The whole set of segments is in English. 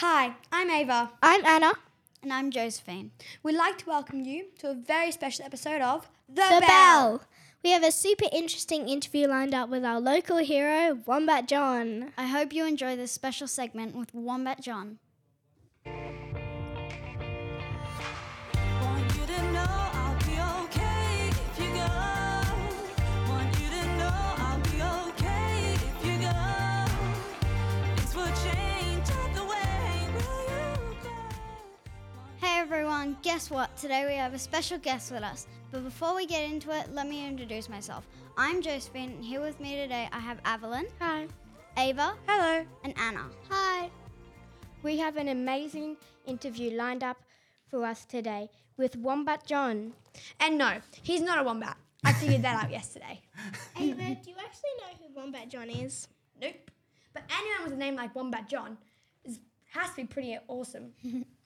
Hi, I'm Ava. I'm Anna. And I'm Josephine. We'd like to welcome you to a very special episode of The, The Bell. We have a super interesting interview lined up with our local hero, Wombat John. I hope you enjoy this special segment with Wombat John. Everyone, guess what? Today we have a special guest with us. But before we get into it, let me introduce myself. I'm Josephine, and here with me today I have Evelyn, Hi. Ava, Hello. and Anna. Hi. We have an amazing interview lined up for us today with Wombat John. And no, he's not a wombat. I figured that out yesterday. Ava, do you actually know who Wombat John is? Nope. But anyone with a name like Wombat John is, has to be pretty awesome.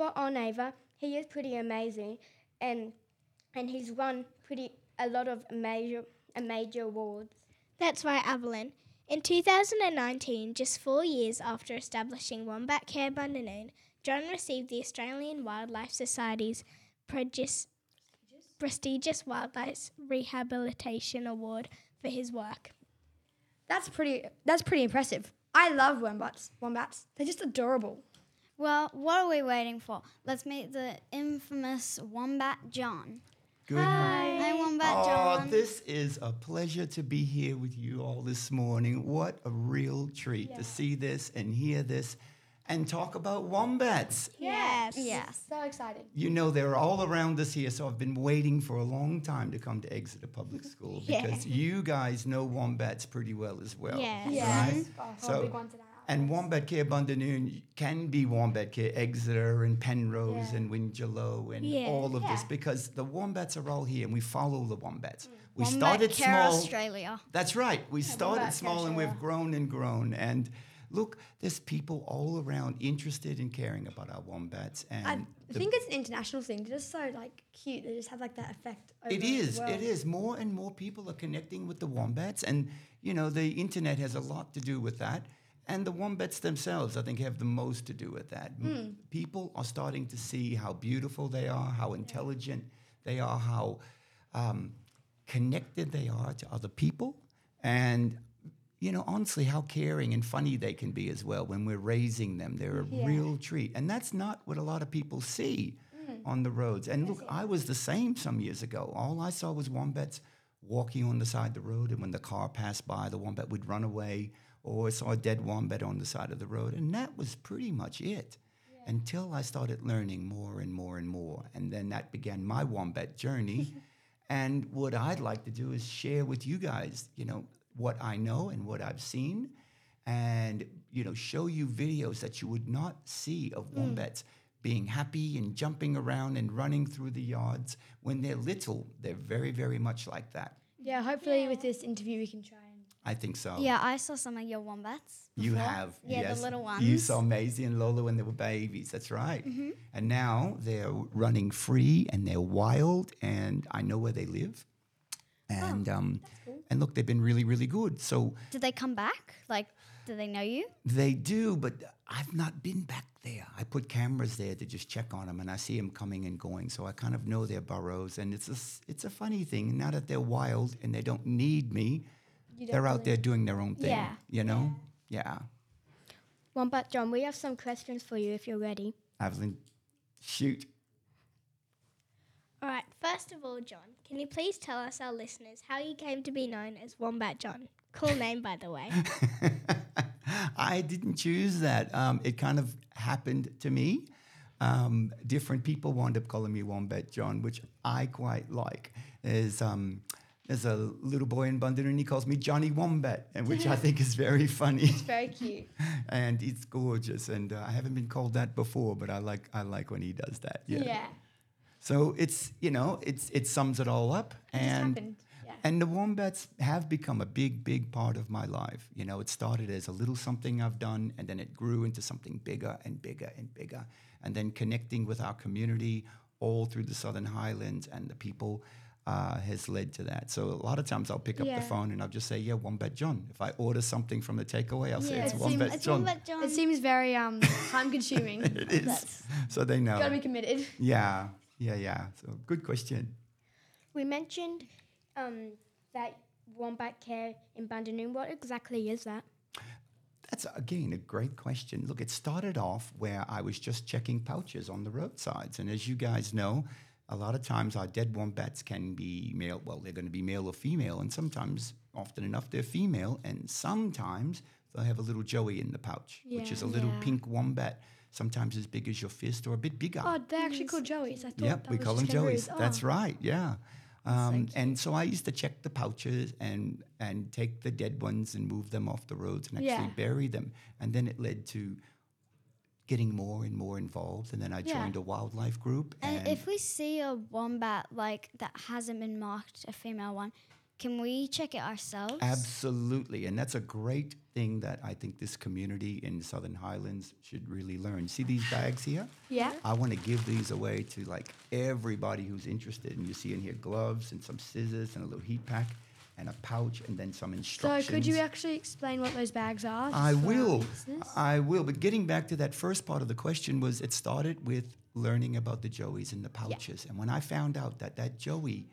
Spot on, Ava. He is pretty amazing, and and he's won pretty a lot of major a major awards. That's right, Evelyn. In 2019, just four years after establishing Wombat Care Bundanoon, John received the Australian Wildlife Society's prestigious, prestigious Wildlife Rehabilitation Award for his work. That's pretty. That's pretty impressive. I love wombats. Wombats. They're just adorable. Well, what are we waiting for? Let's meet the infamous Wombat John. Good morning. Hi, Wombat Oh, John. this is a pleasure to be here with you all this morning. What a real treat to see this and hear this and talk about wombats. Yes. Yes. So exciting. You know, they're all around us here, so I've been waiting for a long time to come to Exeter Public School Yeah. because you guys know wombats pretty well as well. Yes. Right? Got oh, a So, big one today. And Wombat Care Bundanoon can be Wombat Care Exeter and Penrose Yeah. and Wingello and Yeah. all of this because the wombats are all here and we follow the wombats. Mm. We Wombat started Care small. Australia. That's right. We started small and we've grown and grown. And look, there's people all around interested in caring about our wombats. And I think it's an international thing. They're just so like cute. They just have like that effect. Over it the is. world. It is. More and more people are connecting with the wombats, and you know the internet has a lot to do with that. And the wombats themselves, I think, have the most to do with that. M- People are starting to see how beautiful they are, how intelligent they are, how um, connected they are to other people, and you know, honestly, how caring and funny they can be as well when we're raising them. They're a real treat. And that's not what a lot of people see on the roads. And look, I was the same some years ago. All I saw was wombats walking on the side of the road, and when the car passed by, the wombat would run away, or I saw a dead wombat on the side of the road. And that was pretty much it. Until I started learning more and more and more. And then that began my wombat journey. and what I'd like to do is share with you guys, you know, what I know and what I've seen, and you know, show you videos that you would not see of hmm. wombats being happy and jumping around and running through the yards. When they're little, they're very, very much like that. Yeah. Hopefully, with this interview, we can try and. I think so. Yeah, I saw some of your wombats. You have, Yeah, yes. the little ones. Mm-hmm. saw Maisie and Lola when they were babies. That's right. And now they're running free and they're wild, and I know where they live. And um, and look, they've been really, really good. So Did they come back? Like, do they know you? they do, but I've not been back there. I put cameras there to just check on them, and I see them coming and going. So I kind of know their burrows, and it's a it's a funny thing. Now that they're wild and they don't need me, they're out there doing their own thing. Yeah. You know? Yeah. Wombat John, we have some questions for you if you're ready. Evelyn, shoot. All right, first of all, John, can you please tell us, our listeners, how you came to be known as Wombat John? Cool name, by the way. I didn't choose that. Um, it kind of happened to me. Um, different people wound up calling me Wombat John, which I quite like. Is um, there's a little boy in Bundanoon, and he calls me Johnny Wombat, and which I think is very funny. It's very cute. and it's gorgeous. And uh, I haven't been called that before, but I like I like when he does that. Yeah. So it's you know it's it sums it all up, just and happened, yeah. and the wombats have become a big big part of my life. You know, it started as a little something I've done, and then it grew into something bigger and bigger and bigger, and then connecting with our community all through the Southern Highlands and the people uh, has led to that. So a lot of times I'll pick up Yeah. the phone and I'll just say, "Yeah, Wombat John." If I order something from the takeaway, I'll say it's it Wombat seems- It's John. Wombat John. It seems very um, time consuming. It is. So they know. Gotta be committed. Yeah, yeah, yeah. So good question. We mentioned um, that wombat care in Bundanoon. What exactly is that? That's again a great question. Look, it started off where I was just checking pouches on the roadsides, and as you guys know, a lot of times our dead wombats can be male. Well, they're going to be male or female, and sometimes, often enough, they're female, and sometimes they'll have a little joey in the pouch, which is a little Yeah. pink wombat, sometimes as big as your fist or a bit bigger. Oh, they're actually called Joeys. I thought Yep, that we was call them just joeys. kangaroos. That's Oh. right. Yeah. Um, and so I used to check the pouches and and take the dead ones and move them off the roads and actually Yeah. bury them. And then it led to getting more and more involved. And then I Yeah. joined a wildlife group. And if we see a wombat like that hasn't been marked, a female one, can we check it ourselves? Absolutely. And that's a great thing that I think this community in Southern Highlands should really learn. See these bags here? Yeah. I want to give these away to like everybody who's interested. And you see in here gloves and some scissors and a little heat pack and a pouch and then some instructions. So could you actually explain what those bags are? I just for our will. I will. But getting back to that first part of the question was it started with learning about the joeys and the pouches. And when I found out that that joey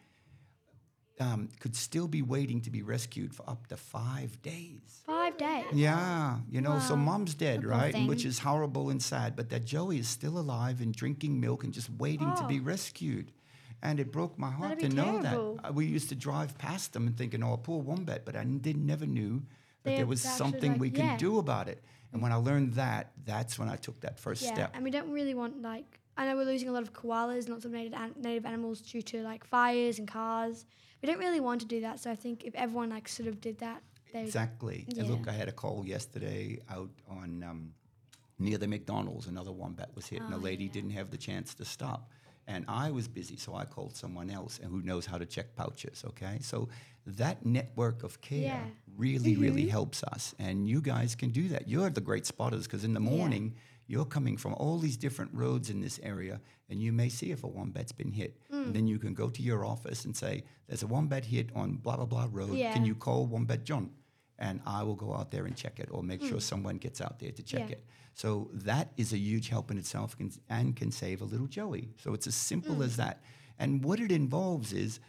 um, could still be waiting to be rescued for up to five days. Five days. Yeah, you know, so mom's dead, right? Which is horrible and sad, but that Joey is still alive and drinking milk and just waiting to be Oh. rescued. And it broke my heart to be know terrible. that. Uh, We used to drive past them and thinking, oh, poor wombat, but I did, never knew that They there was something like, we yeah. could do about it. And when I learned that, that's when I took that first Yeah, step. and we don't really want like I know we're losing a lot of koalas and lots of native an- native animals due to like fires and cars. We don't really want to do that, so I think if everyone like sort of did that, they Exactly. And look, I had a call yesterday out on um, near the McDonald's. Another wombat was hit, and Oh, a lady didn't have the chance to stop. And I was busy, so I called someone else and who knows how to check pouches. Okay, so that network of care Yeah. really, mm-hmm. really helps us. And you guys can do that. You're the great spotters because in the morning you're coming from all these different roads in this area, and you may see if a wombat's been hit. Mm. And then you can go to your office and say, "There's a wombat hit on blah blah blah road. Yeah. Can you call Wombat John?" And I will go out there and check it, or make sure mm. someone gets out there to check Yeah. it. So that is a huge help in itself, can, and can save a little Joey. So it's as simple as mm. that. And what it involves is,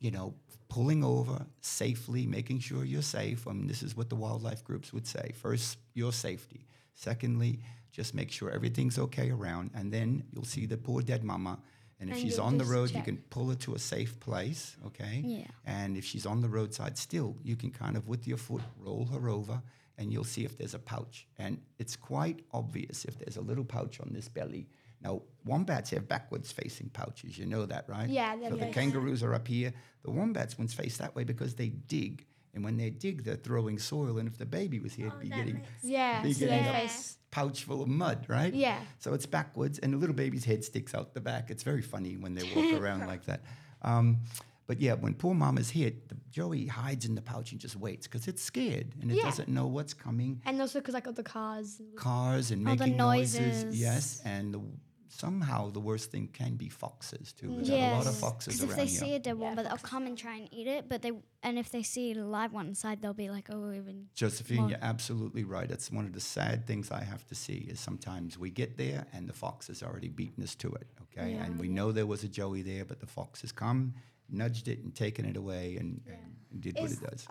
you know, pulling over safely, making sure you're safe. I mean, this is what the wildlife groups would say. First, your safety. Secondly, just make sure everything's okay around, and then you'll see the poor dead mama. And if And she's on the road, you can pull her to a safe place, okay? Yeah. And if she's on the roadside still, you can kind of with your foot roll her over and you'll see if there's a pouch. And it's quite obvious if there's a little pouch on this belly. Now, wombats have backwards facing pouches. You know that, right? Yeah, they're So the kangaroos are up here. The wombats ones face that way because they dig. And when they dig, they're throwing soil. And if the baby was here, it'd be getting yeah, be getting face pouch full of mud, right? Yeah. So it's backwards, and the little baby's head sticks out the back. It's very funny when they walk around like that. Um, but yeah, when poor mama's hit, the Joey hides in the pouch and just waits because it's scared and it Yeah. doesn't know what's coming. and also because like all the cars. Cars and All the making noises. noises. Yes, and the, somehow the worst thing can be foxes too. We've got a lot of Yes. foxes Because around if they here. see a dead one, but they'll come and try and eat it. But they and if they see a live one inside, they'll be like, oh, even Josephine, Well- you're absolutely right. It's one of the sad things I have to see is sometimes we get there and the fox has already beaten us to it. Okay, and we know there was a joey there, but the fox has come, nudged it, and taken it away, and, and did what it does.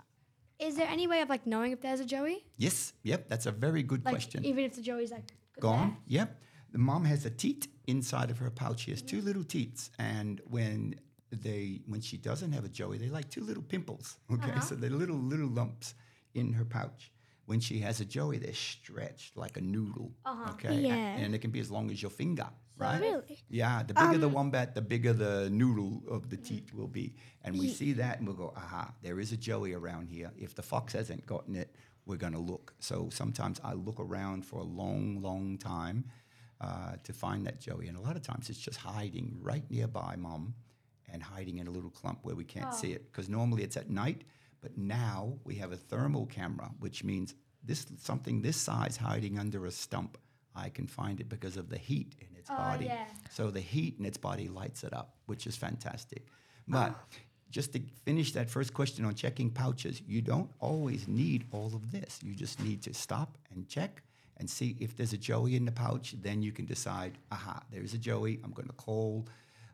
Is there any way of like knowing if there's a Joey? Yes, yep, that's a very good Like question. even if the Joey's like Gone? Yep. The mom has a teat inside of her pouch. She has two little teats, and when they when she doesn't have a joey, they're like two little pimples. Okay, uh-huh. so they're little little lumps in her pouch. When she has a joey, they're stretched like a noodle. Uh-huh. Okay, Yeah. and it can be as long as your finger. Right? Really? Yeah, the bigger the um, wombat, the bigger the noodle of the teat will be. And we see that and we'll go, aha, there is a joey around here. If the fox hasn't gotten it, we're going to look. So sometimes I look around for a long, long time uh, to find that joey. And a lot of times it's just hiding right nearby mom and hiding in a little clump where we can't see it. Because normally it's at night, but now we have a thermal camera, which means this something this size hiding under a stump. I can find it because of the heat in its body. yeah. So the heat in its body lights it up, which is fantastic. But just to finish that first question on checking pouches, you don't always need all of this. You just need to stop and check and see if there's a joey in the pouch. Then you can decide, aha, there's a joey. I'm going to call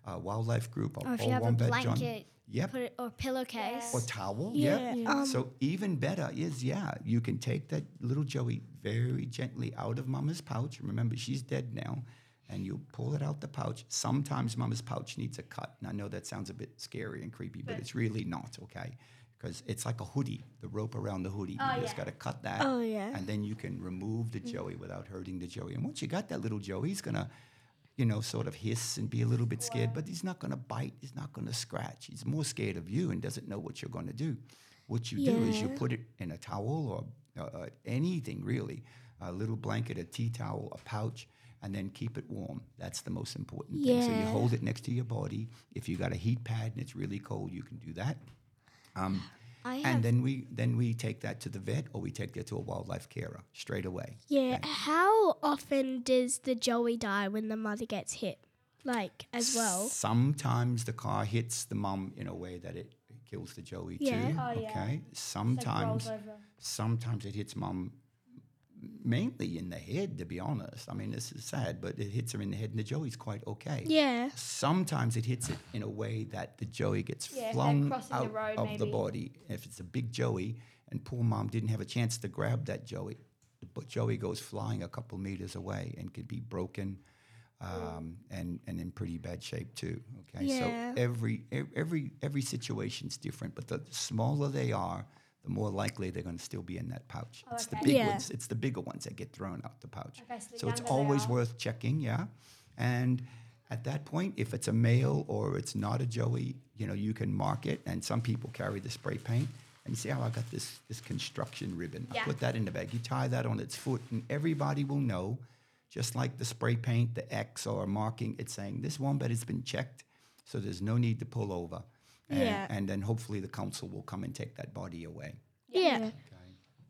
uh, wildlife group. I'll Or if call you have a Wombat John. blanket, Yep. put it or pillowcase. Or towel. Yeah. Yeah. Um, so even better is yeah, you can take that little Joey very gently out of Mama's pouch. Remember, she's dead now, and you pull it out the pouch. Sometimes Mama's pouch needs a cut, and I know that sounds a bit scary and creepy, but it's really not okay. Because it's like a hoodie, the rope around the hoodie. Oh, you just got to cut that. Oh, yeah. And then you can remove the Joey without hurting the Joey. And once you got that little Joey, he's going to you know, sort of hiss and be a little bit scared, but he's not going to bite. He's not going to scratch. He's more scared of you and doesn't know what you're going to do. What you do is you put it in a towel or uh, uh, anything really, a little blanket, a tea towel, a pouch, and then keep it warm. That's the most important thing. So you hold it next to your body. If you got a heat pad and it's really cold, you can do that. Um, I have and then we then we take that to the vet or we take that to a wildlife carer straight away. Yeah. How often does the joey die when the mother gets hit? Like as well. Sometimes the car hits the mum in a way that it kills the joey Yeah. too. Oh, yeah. okay. Sometimes sometimes it hits mum mainly in the head, to be honest. I mean, this is sad, but it hits her in the head and the joey's quite okay. Yeah. Sometimes it hits it in a way that the joey gets Yeah, flung crossing the out road, of the body. If it's a big joey and poor mom didn't have a chance to grab that joey, but joey goes flying a couple meters away and could be broken um, and and in pretty bad shape too. Okay, Yeah. so every ev- every every situation's different, but the smaller they are, the more likely they're going to still be in that pouch. it's the big Yeah. ones. It's the bigger ones that get thrown out the pouch. Okay, so so it's always worth checking, yeah. And at that point, if it's a male or it's not a joey, you know, you can mark it. And some people carry the spray paint. And you see how I got this this construction ribbon? I put that in the bag. You tie that on its foot, and everybody will know, just like the spray paint, the X or marking, it's saying this wombat has been checked, so there's no need to pull over. And, Yeah. and then hopefully the council will come and take that body away. Yeah.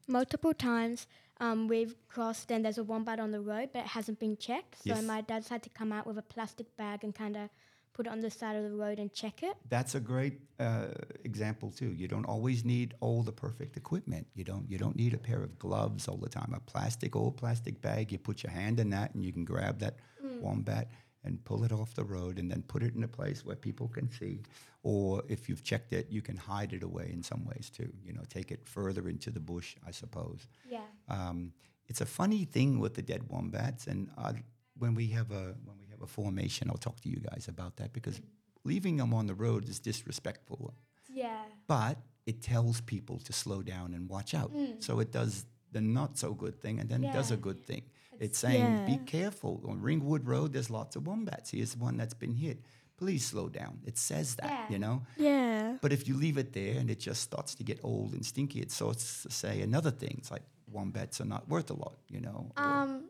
Multiple times um, we've crossed and there's a wombat on the road, but it hasn't been checked. So Yes. my dad's had to come out with a plastic bag and kind of put it on the side of the road and check it. that's a great uh, example too. You don't always need all the perfect equipment. You don't you don't need a pair of gloves all the time. A plastic old plastic bag. You put your hand in that and you can grab that wombat and pull it off the road and then put it in a place where people can see. Or if you've checked it, you can hide it away in some ways too. You know, take it further into the bush, I suppose. Yeah. Um, it's a funny thing with the dead wombats, and uh, when we have a when we have a formation, I'll talk to you guys about that because leaving them on the road is disrespectful. Yeah. But it tells people to slow down and watch out. So it does the not so good thing, and then it does a good thing. It's saying, be careful. On Ringwood Road, there's lots of wombats. Here's one that's been hit. Please slow down. It says that, Yeah. you know. Yeah. But if you leave it there and it just starts to get old and stinky, it starts to say another thing. It's like wombats are not worth a lot, you know. Um,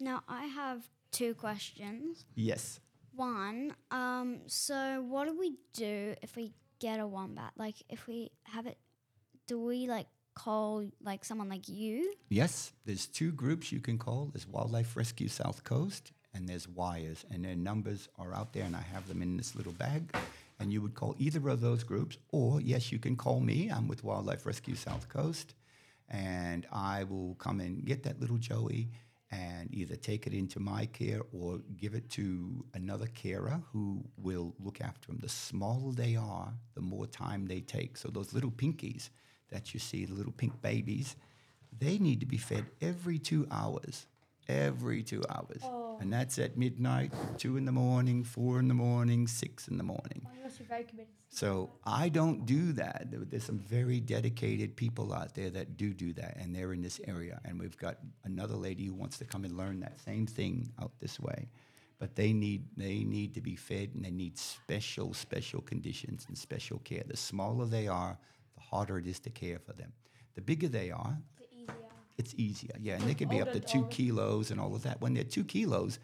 now I have two questions. yes. One, um, so what do we do if we get a wombat? Like, if we have it, do we like call like someone like you? Yes, there's two groups you can call. There's Wildlife Rescue South Coast and there's Wires, and their numbers are out there, and I have them in this little bag. And you would call either of those groups, or yes, you can call me. I'm with Wildlife Rescue South Coast, and I will come and get that little Joey and either take it into my care or give it to another carer who will look after them. The smaller they are, the more time they take. So those little pinkies that you see, the little pink babies, they need to be fed every two hours. Every two hours. Oh. And that's at midnight, two in the morning, four in the morning, six in the morning. Oh, you must be very committed. So I don't do that. There's some very dedicated people out there that do do that, and they're in this area. And we've got another lady who wants to come and learn that same thing out this way. But they need they need to be fed, and they need special special conditions and special care. The smaller they are, harder it is to care for them. The bigger they are, it's easier. Yeah, and they could be up to two dogs. kilos and all of that. When they're two kilos,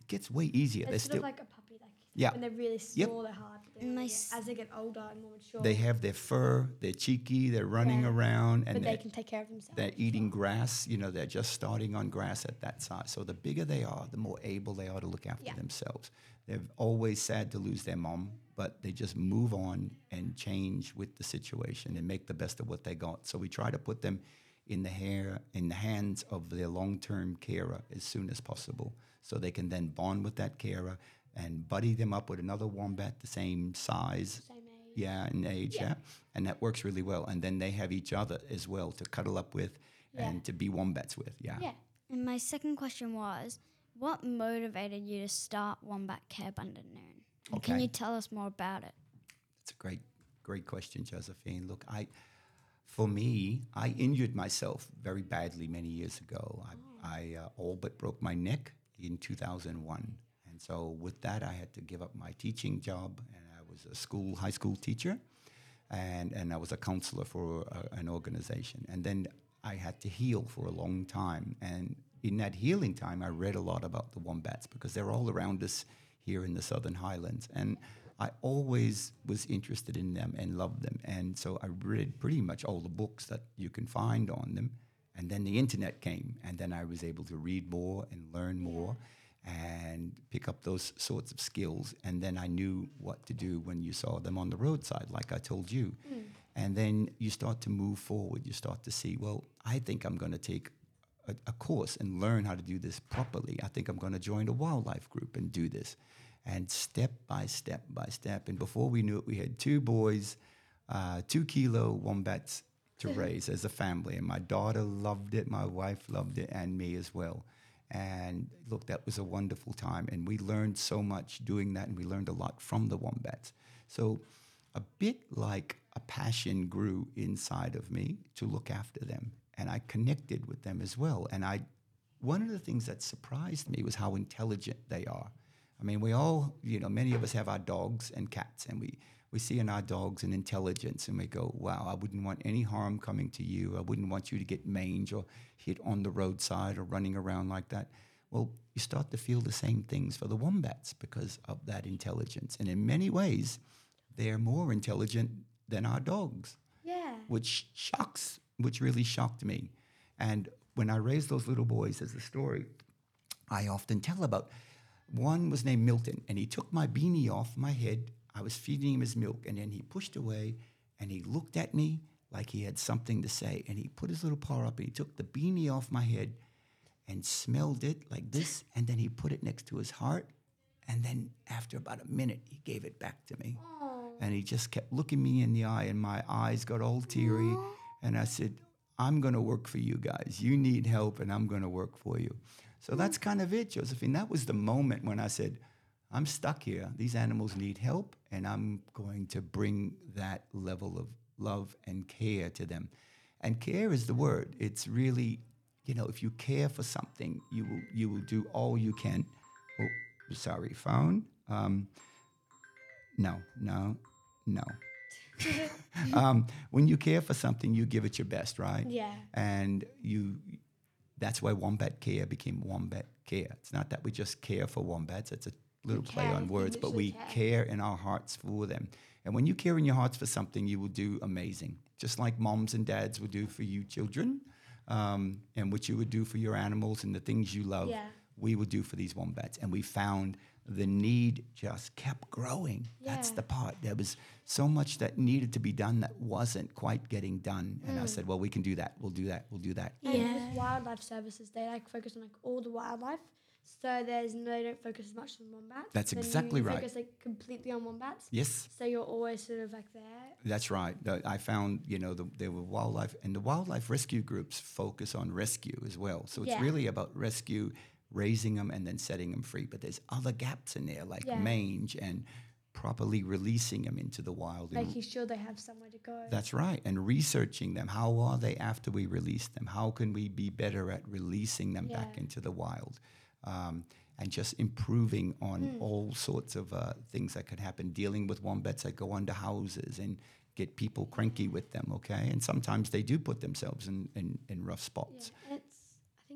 it gets way easier. They're It's sort still of like a puppy. Like Yeah. When they're really Yep. small, they're hard. But then And when they s- get- as they get older and more mature, they have their fur, they're cheeky, they're running Yeah. around, but and they they're, can take care of themselves. they're eating grass. You know, they're just starting on grass at that size. So the bigger they are, the more able they are to look after Yeah. themselves. They're always sad to lose their mom, but they just move on and change with the situation and make the best of what they got. So we try to put them in the hair in the hands of their long-term carer as soon as possible, so they can then bond with that carer and buddy them up with another wombat the same size, Same age. yeah, in age, yeah. and that works really well. And then they have each other as well to cuddle up with and to be wombats with, yeah. Yeah. And my second question was, what motivated you to start Wombat Care Bundanoon? And Can you tell us more about it? It's a great, great question, Josephine. Look, I, for me, I injured myself very badly many years ago. I, I uh, all but broke my neck in 2001, and so with that, I had to give up my teaching job, and I was a school, high school teacher, and and I was a counselor for a, an organization, and then I had to heal for a long time, and in that healing time, I read a lot about the wombats because they're all around us here in the Southern Highlands, and I always was interested in them and loved them, and so I read pretty much all the books that you can find on them, and then the internet came, and then I was able to read more and learn more. And pick up those sorts of skills. And then I knew what to do when you saw them on the roadside, like I told you. Hmm. And then you start to move forward. You start to see, well, I think I'm going to take a, a course and learn how to do this properly. I think I'm going to join a wildlife group and do this. And step by step by step. And before we knew it, we had two boys, uh, two kilo wombats to raise as a family. And my daughter loved it, my wife loved it, and me as well. And look, that was a wonderful time. And we learned so much doing that, and we learned a lot from the wombats. So, a bit like a passion grew inside of me to look after them. And I connected with them as well. And I, one of the things that surprised me was how intelligent they are. I mean, we all, you know, many of us have our dogs and cats, and we, we see in our dogs an intelligence, and we go, wow, I wouldn't want any harm coming to you. I wouldn't want you to get mange or hit on the roadside or running around like that. Well, you start to feel the same things for the wombats because of that intelligence. And in many ways, they're more intelligent than our dogs Yeah. which shocks, which really shocked me. And when I raised those little boys as a story, I often tell about one was named Milton, and he took my beanie off my head. I was feeding him his milk, and then he pushed away and he looked at me like he had something to say. And he put his little paw up and he took the beanie off my head and smelled it like this, and then he put it next to his heart. And then after about a minute, he gave it back to me. And he just kept looking me in the eye, and my eyes got all teary. And I said, I'm going to work for you guys. You need help, and I'm going to work for you. So that's kind of it, Josephine. That was the moment when I said, I'm stuck here. These animals need help, and I'm going to bring that level of love and care to them. And care is the word. It's really, you know, if you care for something, you will you will do all you can. Oh, sorry, phone. Um, no, no, no. um, when you care for something, you give it your best, right? Yeah. And you, that's why Wombat Care became Wombat Care. It's not that we just care for wombats. It's a little play on words, but we care in our hearts for them. And when you care in your hearts for something, you will do amazing, just like moms and dads would do for you children, um, and what you would do for your animals and the things you love. Yeah. We would do for these wombats, and we found the need just kept growing. That's the part. There was so much that needed to be done that wasn't quite getting done, and I Mm. said, "Well, we can do that. We'll do that. We'll do that." And wildlife services, they like focus on like all the wildlife. So there's no, they don't focus as much on wombats. That's Then exactly you right. Focus like completely on wombats. Yes, So you're always sort of like there. That's right. I found, you know, the, there were wildlife, and the wildlife rescue groups focus on rescue as well. So it's Yeah. really about rescue, raising them, and then setting them free. But there's other gaps in there, like Yeah. mange and properly releasing them into the wild. and Making sure they have somewhere to go. that's right. And researching them. How are they after we release them? How can we be better at releasing them back into the wild? Um, and just improving on Hmm. all sorts of uh, things that could happen, dealing with wombats that go under houses and get people cranky with them, okay? And sometimes they do put themselves in, in, in rough Yeah, spots. and it's. I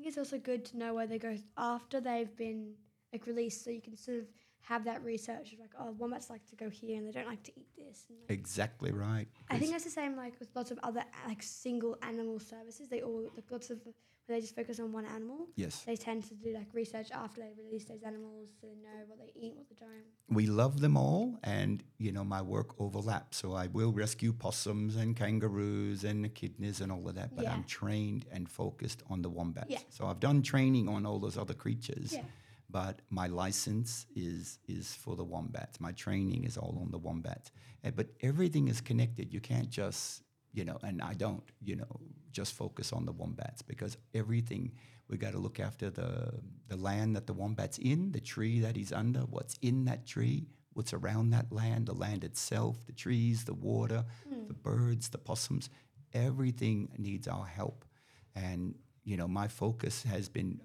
think it's also good to know where they go after they've been like released, so you can sort of have that research of like, oh, wombats like to go here and they don't like to eat this. And, like, Exactly right. I think It's- that's the same like with lots of other like single animal services. They all like lots of where they just focus on one animal. Yes. They tend to do like research after they release those animals so they know what they eat, what they don't. we love them all and you know my work overlaps so i will rescue possums and kangaroos and echidnas and all of that but i'm trained and focused on the wombats Yeah. so i've done training on all those other creatures Yeah. but my license is is for the wombats my training is all on the wombats Eh, but everything is connected you can't just you know and i don't you know just focus on the wombats because everything we got to look after the the land that the wombat's in the tree that he's under what's in that tree what's around that land the land itself the trees the water the birds the possums everything needs our help. And you know my focus has been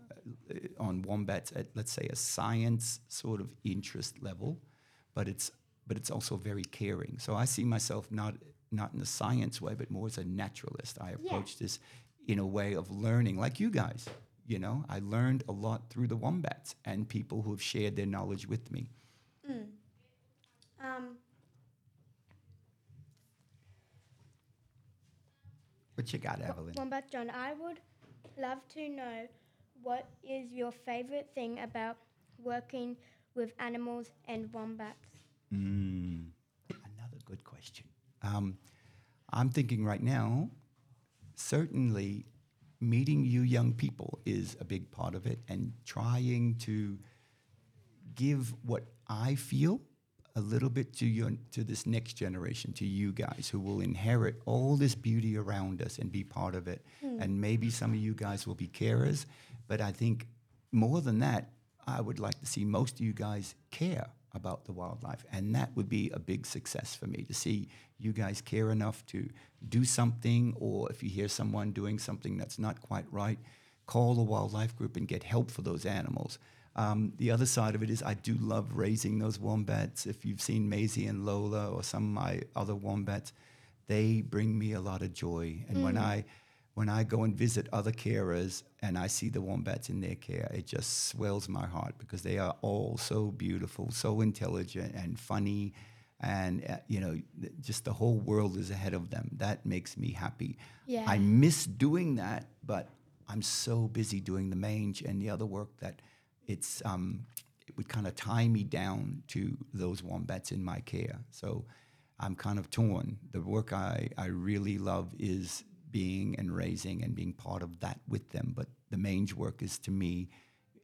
uh, on wombats at let's say a science sort of interest level but it's but it's also very caring. So i see myself not not in a science way but more as a naturalist. I approach this in a way of learning like you guys you know? I learned a lot through the wombats and people who have shared their knowledge with me. Um, what you got evelyn? Wombat John, I would love to know what is your favorite thing about working with animals and wombats? Mm, another good question. Um, I'm thinking right now, certainly meeting you young people is a big part of it and trying to give what I feel a little bit to your to this next generation, to you guys who will inherit all this beauty around us and be part of it. And maybe some of you guys will be carers, but I think more than that, I would like to see most of you guys care about the wildlife. And that would be a big success for me to see you guys care enough to do something, or if you hear someone doing something that's not quite right, call the wildlife group and get help for those animals. Um, the other side of it is I do love raising those wombats. If you've seen Maisie and Lola or some of my other wombats, they bring me a lot of joy. And when I when I go and visit other carers and I see the wombats in their care, it just swells my heart because they are all so beautiful, so intelligent and funny, and uh, you know, th- just the whole world is ahead of them. That makes me happy. Yeah. I miss doing that, but I'm so busy doing the mange and the other work that it's um, it would kind of tie me down to those wombats in my care. So I'm kind of torn. The work I, I really love is being and raising and being part of that with them. But the mange work is to me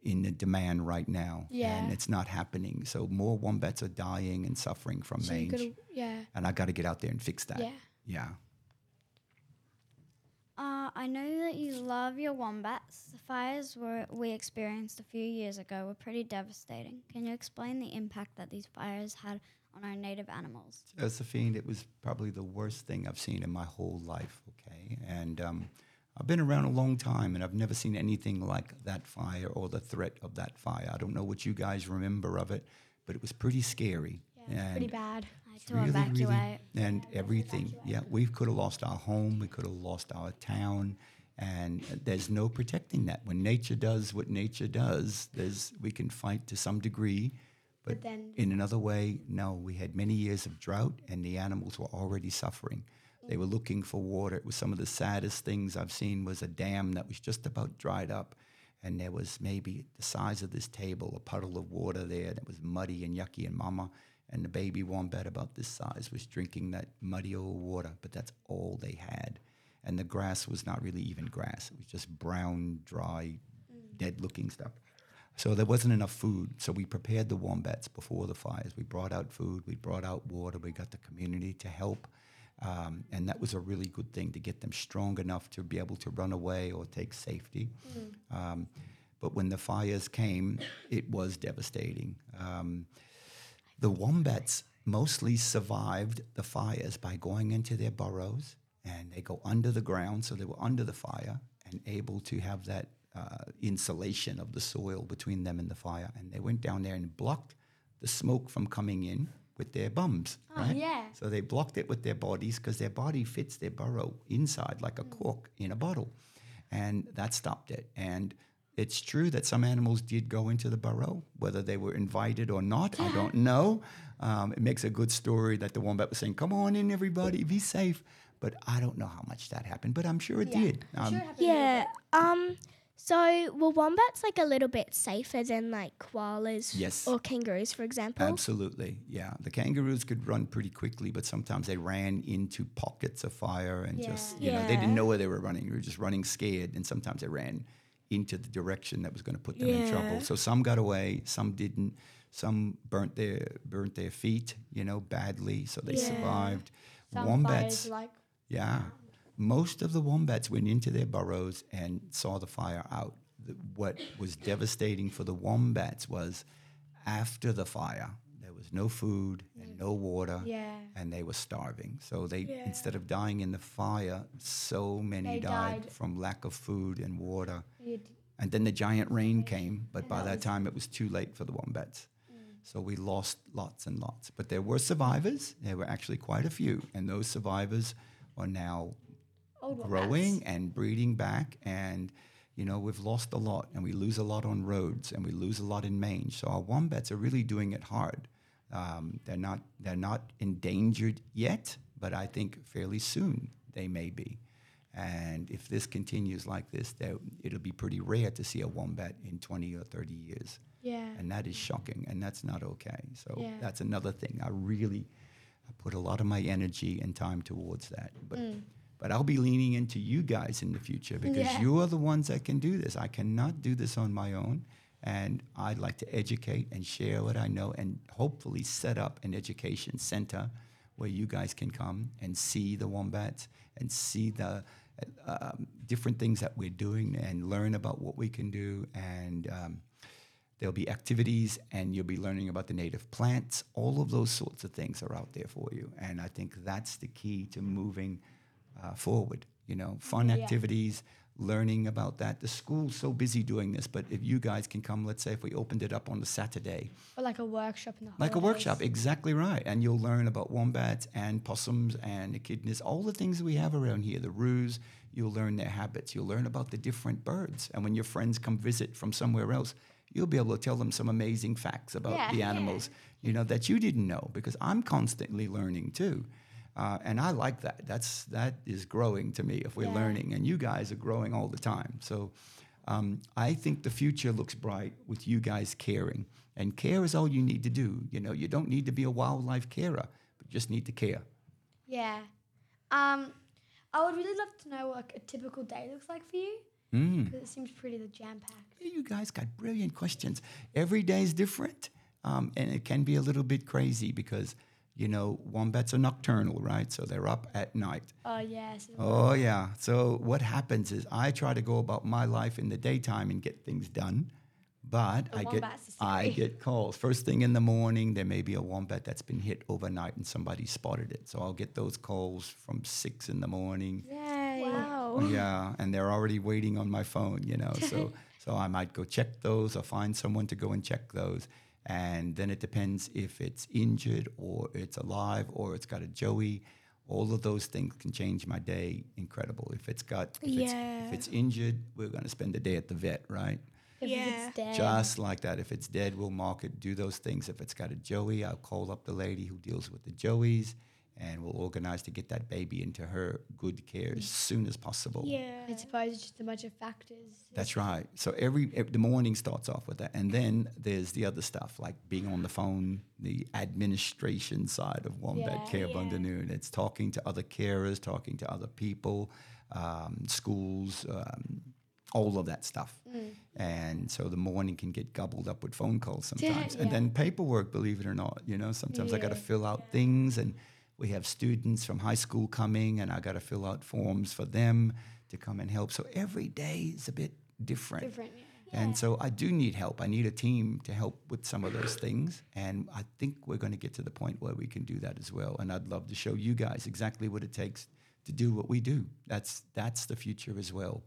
in the demand right now. Yeah. And it's not happening. So more wombats are dying and suffering from so mange. gotta, yeah. and I got to get out there and fix that. Yeah. Yeah. Uh, I know that you love your wombats. The fires were we experienced a few years ago were pretty devastating. Can you explain the impact that these fires had on our native animals? Josephine, it was probably the worst thing I've seen in my whole life, okay? And um, I've been around a long time and I've never seen anything like that fire or the threat of that fire. I don't know what you guys remember of it, but it was pretty scary. Yeah, pretty bad. I had to evacuate. and everything. Yeah, we could have lost our home, we could have lost our town, and there's no protecting that. When nature does what nature does, there's we can fight to some degree, but, But then- in another way, no. We had many years of drought, and the animals were already suffering. They were looking for water. It was some of the saddest things I've seen. Was a dam that was just about dried up, and there was maybe the size of this table, a puddle of water there that was muddy and yucky. And Mama and the baby wombat about this size was drinking that muddy old water, but that's all they had. And the grass was not really even grass; it was just brown, dry, mm. dead-looking stuff. So there wasn't enough food. So we prepared the wombats before the fires. We brought out food. We brought out water. We got the community to help. Um, and that was a really good thing to get them strong enough to be able to run away or take safety. Um, but when the fires came, it was devastating. Um, the wombats mostly survived the fires by going into their burrows and they go under the ground, so they were under the fire and able to have that uh, insulation of the soil between them and the fire. And they went down there and blocked the smoke from coming in with their bums. right? yeah. So they blocked it with their bodies because their body fits their burrow inside like a cork in a bottle. And that stopped it. And it's true that some animals did go into the burrow, whether they were invited or not, I don't know. Um, it makes a good story that the wombat was saying, Come on in, everybody, be safe. but I don't know how much that happened. But I'm sure it Yeah, did. I'm Um, sure it happened Yeah. Um. So were wombats like a little bit safer than like koalas? Yes. Or kangaroos, for example. Absolutely, yeah. The kangaroos could run pretty quickly, but sometimes they ran into pockets of fire and just, you know, they didn't know where they were running. They were just running scared, and sometimes they ran into the direction that was going to put them in trouble. So some got away, some didn't. Some burnt their burnt their feet, you know, badly, so they Yeah. survived. Some Wombats, like yeah. Most of the wombats went into their burrows and saw the fire out. The, what was devastating for the wombats was after the fire, there was no food and no water, yeah. and they were starving. So they, instead of dying in the fire, so many died, died. from lack of food and water. You'd- And then the giant rain came, but by that time it was too late for the wombats. So we lost lots and lots. But there were survivors. There were actually quite a few. And those survivors are now old wombats. growing and breeding back. And, you know, we've lost a lot and we lose a lot on roads and we lose a lot in mange. So our wombats are really doing it hard. Um, they're, not, they're not endangered yet, but I think fairly soon they may be. And if this continues like this, there, it'll be pretty rare to see a wombat in 20 or 30 years. Yeah. And that is shocking, and that's not okay. So Yeah. that's another thing. I really I put a lot of my energy and time towards that. But but I'll be leaning into you guys in the future because. Yeah. you are the ones that can do this. I cannot do this on my own. And I'd like to educate and share what I know and hopefully set up an education center where you guys can come and see the wombats and see the uh, um, different things that we're doing and learn about what we can do. And um, there'll be activities and you'll be learning about the native plants. All of those sorts of things are out there for you. And I think that's the key to moving uh, forward. You know, fun Yeah. activities, learning about that. The school's so busy doing this, but if you guys can come, let's say if we opened it up on the Saturday, Or like a workshop in the like a workshop, exactly right. And you'll learn about wombats and possums and echidnas, all the things we have around here, the roos. You'll learn their habits. You'll learn about the different birds. And when your friends come visit from somewhere else, you'll be able to tell them some amazing facts about Yeah. the Yeah. animals, you know, that you didn't know because I'm constantly learning too. Uh, and I like that. That's that is growing to me if we're Yeah. learning, and you guys are growing all the time. So um, I think the future looks bright with you guys caring. And care is all you need to do. You know, you don't need to be a wildlife carer, but you just need to care. Yeah. Um, I would really love to know what a typical day looks like for you Mm. because it seems pretty jam packed. You guys got brilliant questions. Every day is different, um, and it can be a little bit crazy because, you know, wombats are nocturnal, right? So they're up at night. Oh yes. Oh, yeah. So what happens is I try to go about my life in the daytime and get things done. But The I get I get calls first thing in the morning. There may be a wombat that's been hit overnight and somebody spotted it. So I'll get those calls from six in the morning. Yay. Wow. Yeah, and they're already waiting on my phone, you know. So so I might go check those or find someone to go and check those. And then it depends if it's injured or it's alive or it's got a joey. All of those things can change my day incredible. If it's got if, it's, Yeah. if it's injured, we're gonna spend the day at the vet, right? If Yeah. it's dead. Just like that. If it's dead, we'll mark it, do those things. If it's got a joey, I'll call up the lady who deals with the joeys and we'll organize to get that baby into her good care as soon as possible. Yeah. I suppose it's just a bunch of factors. That's right. So every, ev the morning starts off with that, and then there's the other stuff like being on the phone, the administration side of Wombat Yeah. Care Yeah. Bundanoon. It's talking to other carers, talking to other people, um, schools, um, all of that stuff. And so the morning can get gobbled up with phone calls sometimes, and then paperwork. Believe it or not, you know, sometimes I got to fill out things and. We have students from high school coming, and I got to fill out forms for them to come and help. So every day is a bit different. Different. Yeah. And so I do need help. I need a team to help with some of those things. And I think we're going to get to the point where we can do that as well. And I'd love to show you guys exactly what it takes to do what we do. That's that's the future as well.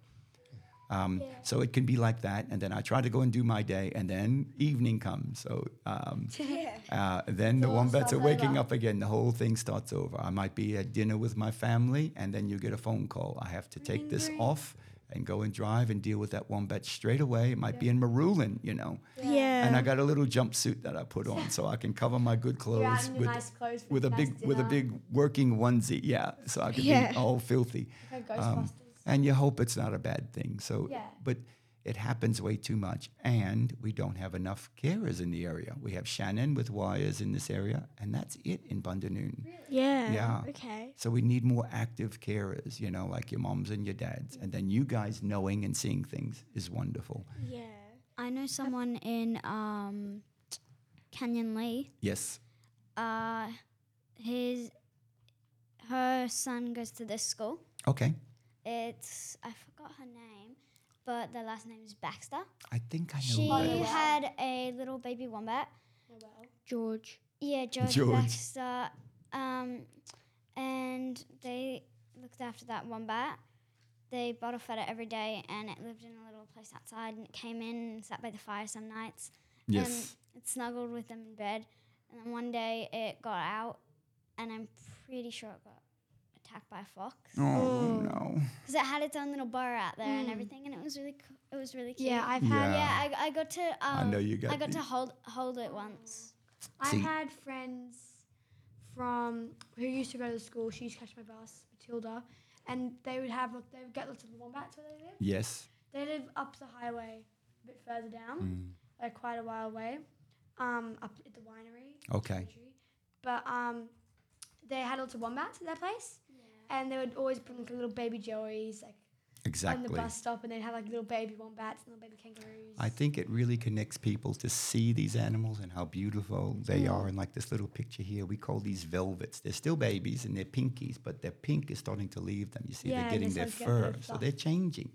Um, So it can be like that, and then I try to go and do my day, and then evening comes. So um, uh, then the wombats are waking over. up again. The whole thing starts over. I might be at dinner with my family, and then you get a phone call. I have to take this off and go and drive and deal with that wombat straight away. It might be in Marulan, you know. Yeah. Yeah. And I got a little jumpsuit that I put on so I can cover my good clothes with, nice clothes with a the big best with a big working onesie. Yeah, so I can Yeah. be all filthy. Like. And you hope it's not a bad thing. So, Yeah. but it happens way too much, and we don't have enough carers in the area. We have Shannon with wires in this area, and that's it in Bundanoon. Yeah. Yeah. Okay. So we need more active carers, you know, like your moms and your dads, and then you guys knowing and seeing things is wonderful. Yeah. I know someone in um, Canyon Lee. Yes. Uh, his her son goes to this school. Okay. It's I forgot her name, but the last name is Baxter. I think I know. She who that is. had a little baby wombat. George. Yeah, George, George. Baxter. Um, and they looked after that wombat. They bottle fed it every day, and it lived in a little place outside. And it came in and sat by the fire some nights. Yes. And it snuggled with them in bed. And then one day it got out, and I'm pretty sure it got attacked by a fox Oh no. because it had its own little burrow out there and everything, and it was really, co- it was really cute. Yeah, I've Yeah. had yeah, I, I got to. Um, I know you got I got the- to hold hold it once. I've had friends from who used to go to school. She used to catch my bus, Matilda, and they would have they would get lots of wombats where they live. Yes. They live up the highway, a bit further down, Mm. like quite a while away, um, up at the winery. Okay. Treasury. But um, they had lots of wombats at their place, and they would always bring like little baby joeys like exactly on the bus stop, and they'd have like little baby wombats and little baby kangaroos. I think it really connects people to see these animals and how beautiful they Mm. are. And like this little picture here, we call these velvets. They're still babies and they're pinkies, but their pink is starting to leave them. You see, Yeah, they're getting their to get fur, so they're changing.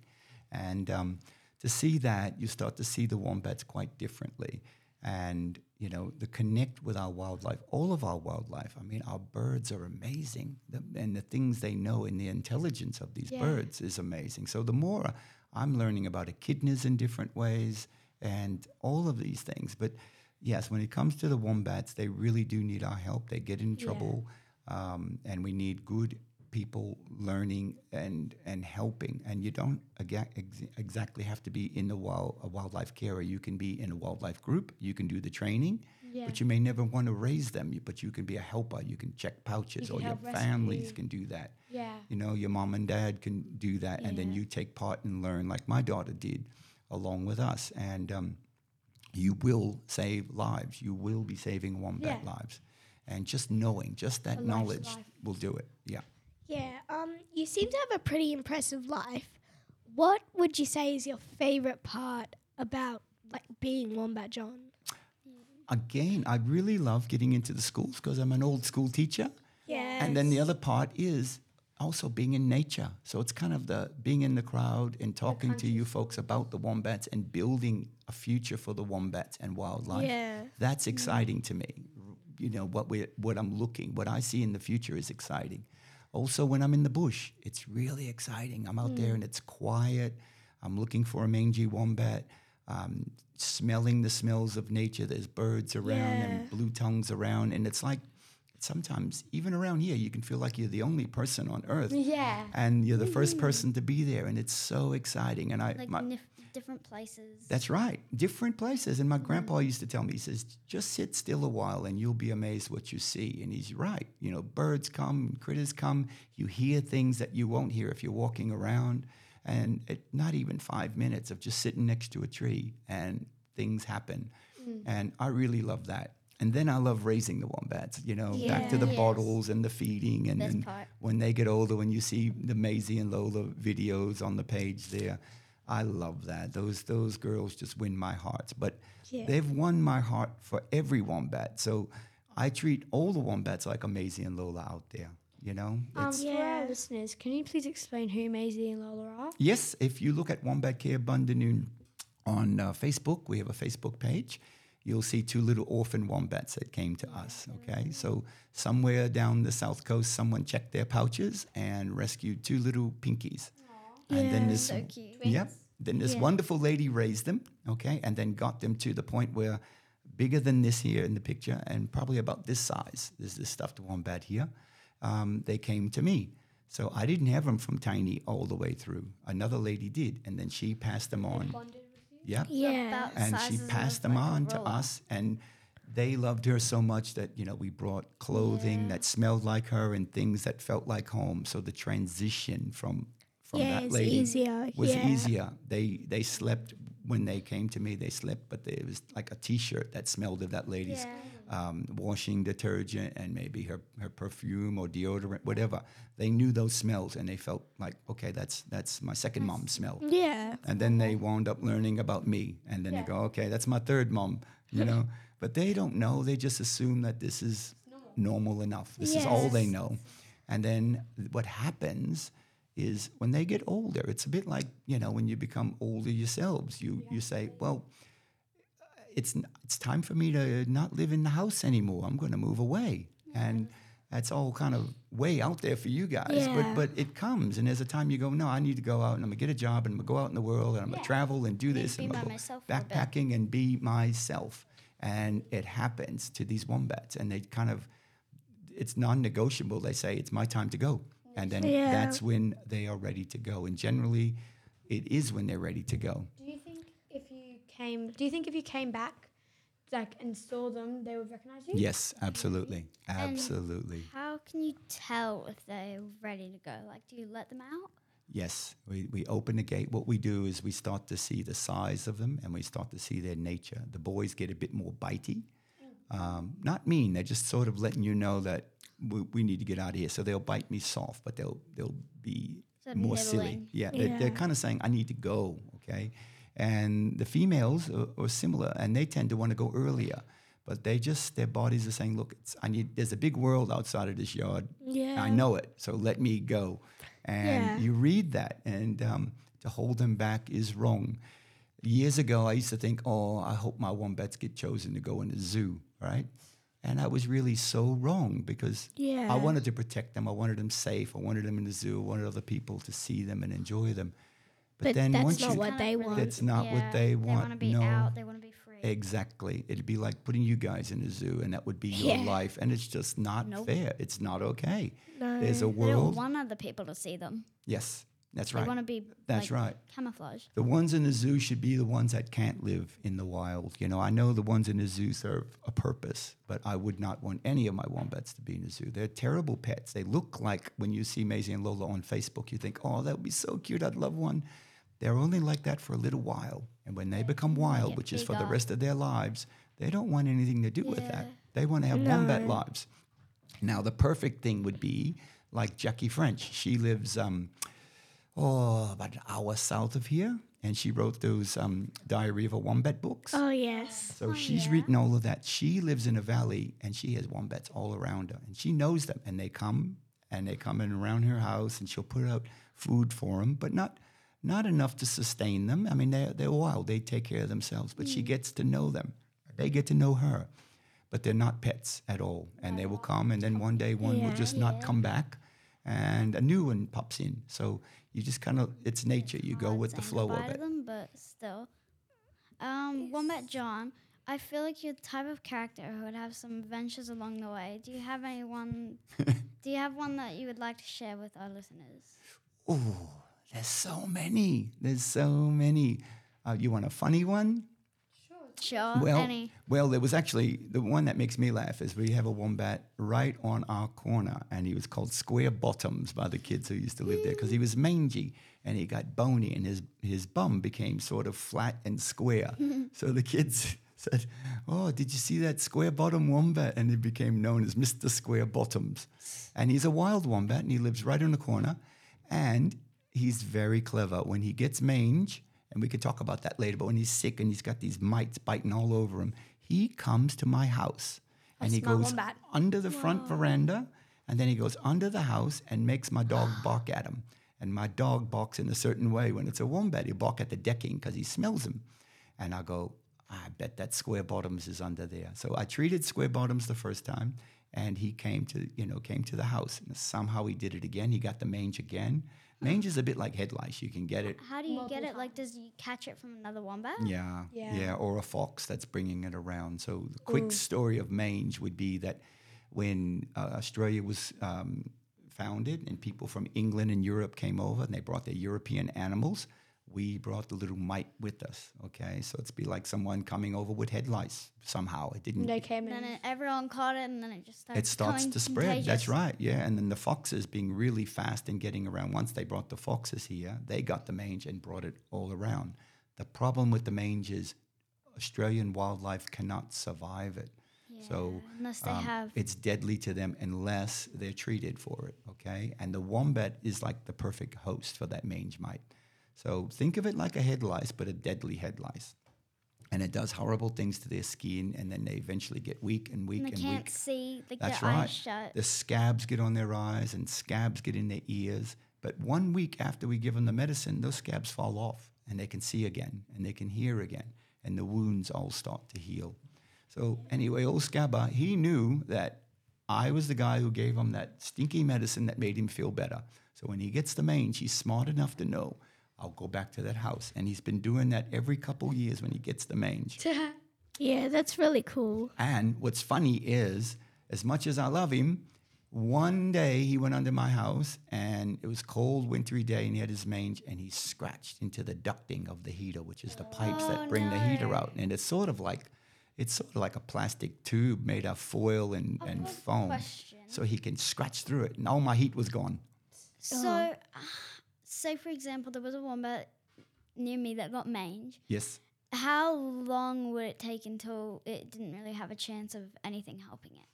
And um, to see that, you start to see the wombats quite differently. And you know, the connect with our wildlife, all of our wildlife. I mean, our birds are amazing, the, and the things they know and the intelligence of these Yeah. birds is amazing. So the more I'm learning about echidnas in different ways and all of these things. But yes, when it comes to the wombats, they really do need our help. They get in Yeah. trouble, um, and we need good people learning and and helping. And you don't aga- ex- exactly have to be in the wild a wildlife carer. You can be in a wildlife group. You can do the training. Yeah. But you may never want to raise them. But you can be a helper. You can check pouches, You or your help families rescue. can do that. yeah. You know, your mom and dad can do that, and then you take part and learn, like my daughter did, along with us. And um, you will save lives. You will be saving wombat Yeah. lives. And just knowing, just that knowledge life. will do it. Yeah. Yeah. Um. You seem to have a pretty impressive life. What would you say is your favorite part about like being Wombat John? Again, I really love getting into the schools because I'm an old school teacher. Yeah. And then the other part is also being in nature. So it's kind of the being in the crowd and talking to you folks about the wombats and building a future for the wombats and wildlife. Yeah. That's exciting to me. You know what we what I'm looking, what I see in the future is exciting. Also, when I'm in the bush, it's really exciting. I'm out there and it's quiet. I'm looking for a mangy wombat, um, smelling the smells of nature. There's birds around Yeah. and blue tongues around, and it's like sometimes even around here, you can feel like you're the only person on earth, Yeah. and you're the first person to be there, and it's so exciting. And I, Like my, nif- different places. that's right. Different places. And my grandpa used to tell me, he says, just sit still a while and you'll be amazed what you see. And he's right. You know, birds come, critters come. You hear things that you won't hear if you're walking around. And it, not even five minutes of just sitting next to a tree and things happen. Mm. And I really love that. And then I love raising the wombats, you know, back to the Yes. bottles and the feeding. And part. when they get older, when you see the Maisie and Lola videos on the page there, I love that. Those those girls just win my heart. But Yeah. they've won my heart for every wombat. So I treat all the wombats like a Maisie and Lola out there. You know, Um, It's- For Yeah. our listeners, can you please explain who Maisie and Lola are? Yes, if you look at Wombat Care Bundanoon on uh, Facebook, we have a Facebook page. You'll see two little orphan wombats that came to us. Okay, so somewhere down the south coast, someone checked their pouches and rescued two little pinkies. And then Yeah. this, So cute. Yep. Then this Yeah. wonderful lady raised them. Okay, and then got them to the point where bigger than this here in the picture, and probably about this size. There's this stuffed wombat here. Um, they came to me. So I didn't have them from tiny all the way through. Another lady did, and then she passed them on. Bonded? Yeah. Yeah. And she passed them like, on to us and they loved her so much that you know we brought clothing that smelled like her and things that felt like home so the transition from from Yeah, that it's lady easier, was yeah. easier. They they slept when they came to me they slept but there was like a t-shirt that smelled of that lady's um, washing detergent and maybe her, her perfume or deodorant whatever. They knew those smells and they felt like okay that's that's my second mom smell. Yeah. and then they wound up learning about me. And then they go okay that's my third mom you know? But they don't know. They just assume that this is normal. enough. This is all they know. And then what happens is when they get older it's a bit like you know when you become older yourselves you you say well it's it's time for me to not live in the house anymore. I'm going to move away, and that's all kind of way out there for you guys. Yeah. But but it comes, and there's a time you go, no, I need to go out and I'm gonna get a job and I'm gonna go out in the world and I'm gonna travel and do this and I'm by myself for a bit. backpacking and be myself. And it happens to these wombats, and they kind of it's non-negotiable. They say it's my time to go, and then Yeah. that's when they are ready to go. And generally, it is when they're ready to go. Do you think if you came, do you think if you came back, like and saw them, they would recognize you? Yes, absolutely, absolutely. How can you tell if they're ready to go? Like, do you let them out? Yes, we, we open the gate. What we do is we start to see the size of them and we start to see their nature. The boys get a bit more bitey. Um, not mean, they're just sort of letting you know that we, we need to get out of here. So they'll bite me soft, but they'll they'll be Sort of more silly. nibbling. Yeah, They're, they're kind of saying, I need to go, okay? And the females are, are similar and they tend to want to go earlier. But they just, their bodies are saying, look, it's, I need, there's a big world outside of this yard. Yeah. I know it, so let me go. And Yeah. you read that, and um, to hold them back is wrong. Years ago, I used to think, oh, I hope my wombats get chosen to go in the zoo, right? And I was really so wrong because I wanted to protect them. I wanted them safe. I wanted them in the zoo. I wanted other people to see them and enjoy them. But, But then that's once not you, what they want. That's not what Yeah, they They want, want to be no. out. They want to be free. Exactly. It'd be like putting you guys in a zoo, and that would be your Yeah. life. And it's just not Nope. fair. It's not okay. No. There's a world. They want other people to see them. Yes, that's They right. want to be. That's like, right. Camouflage. The ones in the zoo should be the ones that can't live in the wild. You know, I know the ones in the zoo serve a purpose, but I would not want any of my wombats to be in the zoo. They're terrible pets. They look like when you see Maisie and Lola on Facebook, you think, oh, that would be so cute. I'd love one. They're only like that for a little while. And when they become wild, which is for the rest of their lives, they don't want anything to do with that. They want to have wombat lives. Now, the perfect thing would be like Jackie French. She lives um, oh, about an hour south of here, and she wrote those um, Diary of a Wombat books. Oh yes. So she's written all of that. She lives in a valley, and she has wombats all around her, and she knows them. And they come, and they come in around her house, and she'll put out food for them, but not not enough to sustain them. I mean, they're they're wild; they take care of themselves. But she gets to know them; they get to know her. But they're not pets at all, and they will come, and then one day one will Yeah. just not come back, and a new one pops in. So you just kind of it's nature. You go with the saying flow goodbye of to it. them, but still. Um, Wombat John, I feel like you're the type of character who would have some adventures along the way. Do you have anyone? do you have one that you would like to share with our listeners? Oh, there's so many. There's so many. Uh, you want a funny one? Sure. Well, Any. well, there was actually the one that makes me laugh is we have a wombat right on our corner, and he was called Square Bottoms by the kids who used to live there because he was mangy and he got bony, and his his bum became sort of flat and square. so the kids said, "Oh, did you see that square bottom wombat?" And he became known as Mister Square Bottoms. And he's a wild wombat, and he lives right on the corner, and he's very clever. When he gets mange, and we could talk about that later, but when he's sick and he's got these mites biting all over him, he comes to my house and he goes wombat. under the front veranda and then he goes under the house and makes my dog bark at him. And my dog barks in a certain way. When it's a wombat, he'll bark at the decking because he smells him. And I go, ah, I bet that Square Bottoms is under there. So I treated Square Bottoms the first time, and he came to you know came to the house. And somehow he did it again. He got the mange again. Mange is a bit like head lice. You can get it. How do you get it? Like, does you catch it from another wombat? Yeah, yeah, Yeah. or a fox that's bringing it around. So the quick story of mange would be that when uh, Australia was um, founded and people from England and Europe came over and they brought their European animals, we brought the little mite with us. Okay, so it's be like someone coming over with head lice somehow. It didn't. They came And then it, everyone caught it, and then it just started it starts to spread. That's right. Yeah, and then the foxes being really fast and getting around. Once they brought the foxes here, they got the mange and brought it all around. The problem with the mange is Australian wildlife cannot survive it. So Yeah, unless they um, have it's deadly to them unless they're treated for it. Okay, and the wombat is like the perfect host for that mange mite. So think of it like a head lice, but a deadly head lice. And it does horrible things to their skin, and then they eventually get weak and weak and they and can't weak. see, That's right. eyes shut. The scabs get on their eyes and scabs get in their ears. But one week after we give them the medicine, those scabs fall off and they can see again and they can hear again and the wounds all start to heal. So anyway, old Scabba, he knew that I was the guy who gave him that stinky medicine that made him feel better. So when he gets the mange, he's smart enough to know I'll go back to that house. And he's been doing that every couple years when he gets the mange. Yeah, that's really cool. And what's funny is, as much as I love him, one day he went under my house and it was cold, wintry day, and he had his mange and he scratched into the ducting of the heater, which is the pipes that oh, bring the heater out. And it's sort of like it's sort of like a plastic tube made of foil and, and foam. question. So he can scratch through it. And all my heat was gone. So, oh. ah, say for example, there was a wombat near me that got mange. Yes. How long would it take until it didn't really have a chance of anything helping it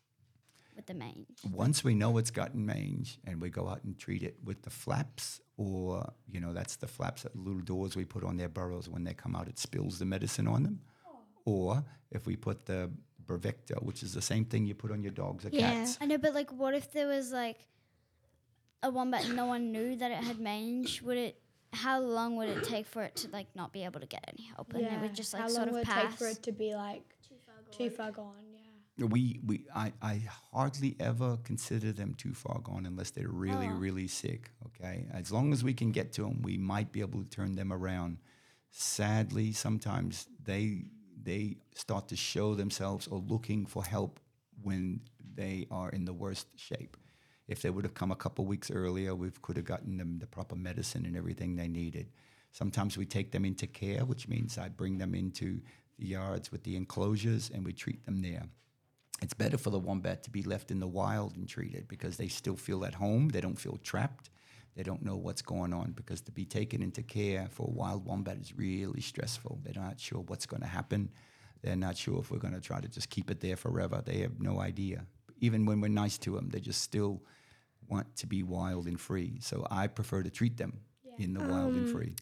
with the mange? Once we know it's gotten mange and we go out and treat it with the flaps, or, you know, that's the flaps, that little doors we put on their burrows when they come out, it spills the medicine on them. Oh. Or if we put the Bravecto, which is the same thing you put on your dogs or Yeah. cats. I know, but like, what if there was like a wombat and no one knew that it had mange? Would it? How long would it take for it to like not be able to get any help, and it would just like How sort long of would it pass? take for it to be like too far gone? Yeah. We, we, I, I hardly ever consider them too far gone unless they're really, oh. really sick. Okay, as long as we can get to them, we might be able to turn them around. Sadly, sometimes they they start to show themselves or looking for help when they are in the worst shape. If they would have come a couple weeks earlier, we could have gotten them the proper medicine and everything they needed. Sometimes we take them into care, which means I bring them into the yards with the enclosures and we treat them there. It's better for the wombat to be left in the wild and treated because they still feel at home. They don't feel trapped. They don't know what's going on because to be taken into care for a wild wombat is really stressful. They're not sure what's going to happen. They're not sure if we're going to try to just keep it there forever. They have no idea. Even when we're nice to them, they just still want to be wild and free. So I prefer to treat them in the wild and free.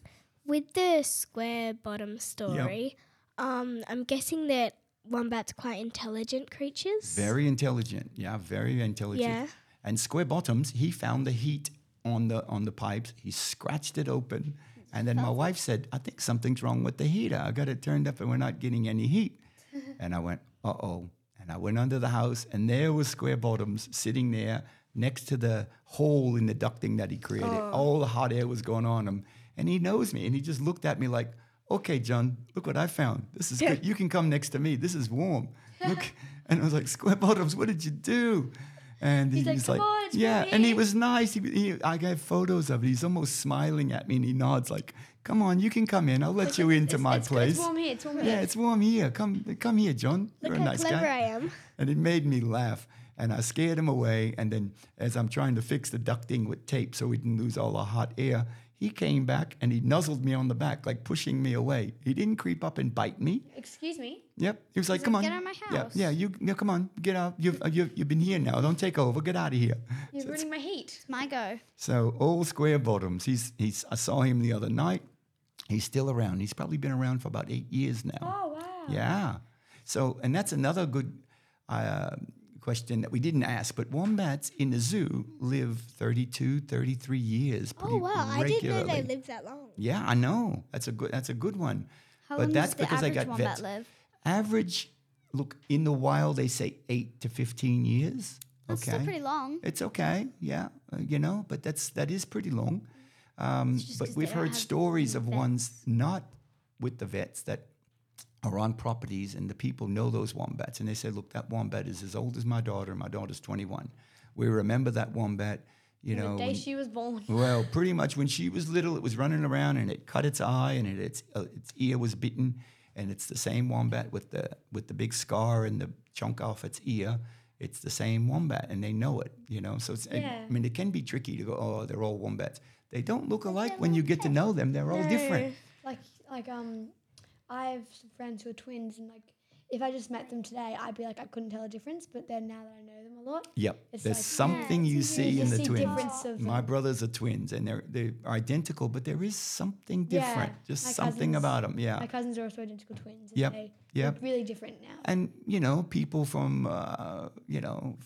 With the square bottom story, um, I'm guessing that wombats quite intelligent creatures. Very intelligent. Yeah, very intelligent. Yeah. And Square Bottoms, he found the heat on the on the pipes. He scratched it open. And then my wife said, I think something's wrong with the heater. I got it turned up and we're not getting any heat. and I went, uh oh. And I went under the house and there was Square Bottoms sitting there next to the hole in the ducting that he created. Oh. All the hot air was going on him. And he knows me and he just looked at me like, okay, John, look what I found. This is good. You can come next to me. This is warm. Look. and I was like, Square Bottoms, what did you do? And He's like, was "Come on, yeah, and he was nice. He, he, I gave photos of it. He's almost smiling at me, and he nods like, "Come on, you can come in. I'll let you into it's, my it's, place." It's warm here. It's warm yeah, here. it's warm here. Come, come here, John. Look You're a how nice clever guy. I am. And it made me laugh. And I scared him away. And then, as I'm trying to fix the ducting with tape so we didn't lose all the hot air, he came back and he nuzzled me on the back, like pushing me away. He didn't creep up and bite me. Excuse me. Yep. He was like, like, "Come on, "Get out of my house." yeah. yeah. You, yeah, come on, get out. You've, uh, you've, you've been here now. Don't take over. Get out of here." You're ruining my heat. It's my go. So all Square Bottoms. He's, he's. I saw him the other night. He's still around. He's probably been around for about eight years now. Oh wow. Yeah. So, and that's another good uh, question that we didn't ask, but wombats in the zoo live 32, 33 years. Pretty Oh wow, I didn't know they lived that long. Yeah, I know. That's a good. That's a good one. How but long that's does the because I average got wombat vets. live? Average, look in the wild, they say eight to fifteen years. That's okay, pretty long. it's okay. Yeah, uh, you know, but that's that is pretty long. Um, but we've heard stories of vets. ones not with the vets that are on properties, and the people know those wombats, and they say, "Look, that wombat is as old as my daughter. My daughter's 21. We remember that wombat. You the know, day when- she was born. well, pretty much when she was little, it was running around and it cut its eye and it, its uh, its ear was bitten, and it's the same wombat with the with the big scar and the chunk off its ear. It's the same wombat, and they know it. You know, so it's. Yeah. I mean, it can be tricky to go. Oh, they're all wombats. They don't look alike when you get to know them. They're all different. Like like um, I have some friends who are twins, and like if I just met them today, I'd be like I couldn't tell a difference. But then now that I know them a lot, Yep. There's like- something Yeah, you see in the see twins. of My brothers are twins, and they're they're identical, but there is something Yeah, different. Just something cousins- about them. Yeah. my cousins are also identical twins. And Yep, They yep. look really different now. and you know people from uh, you know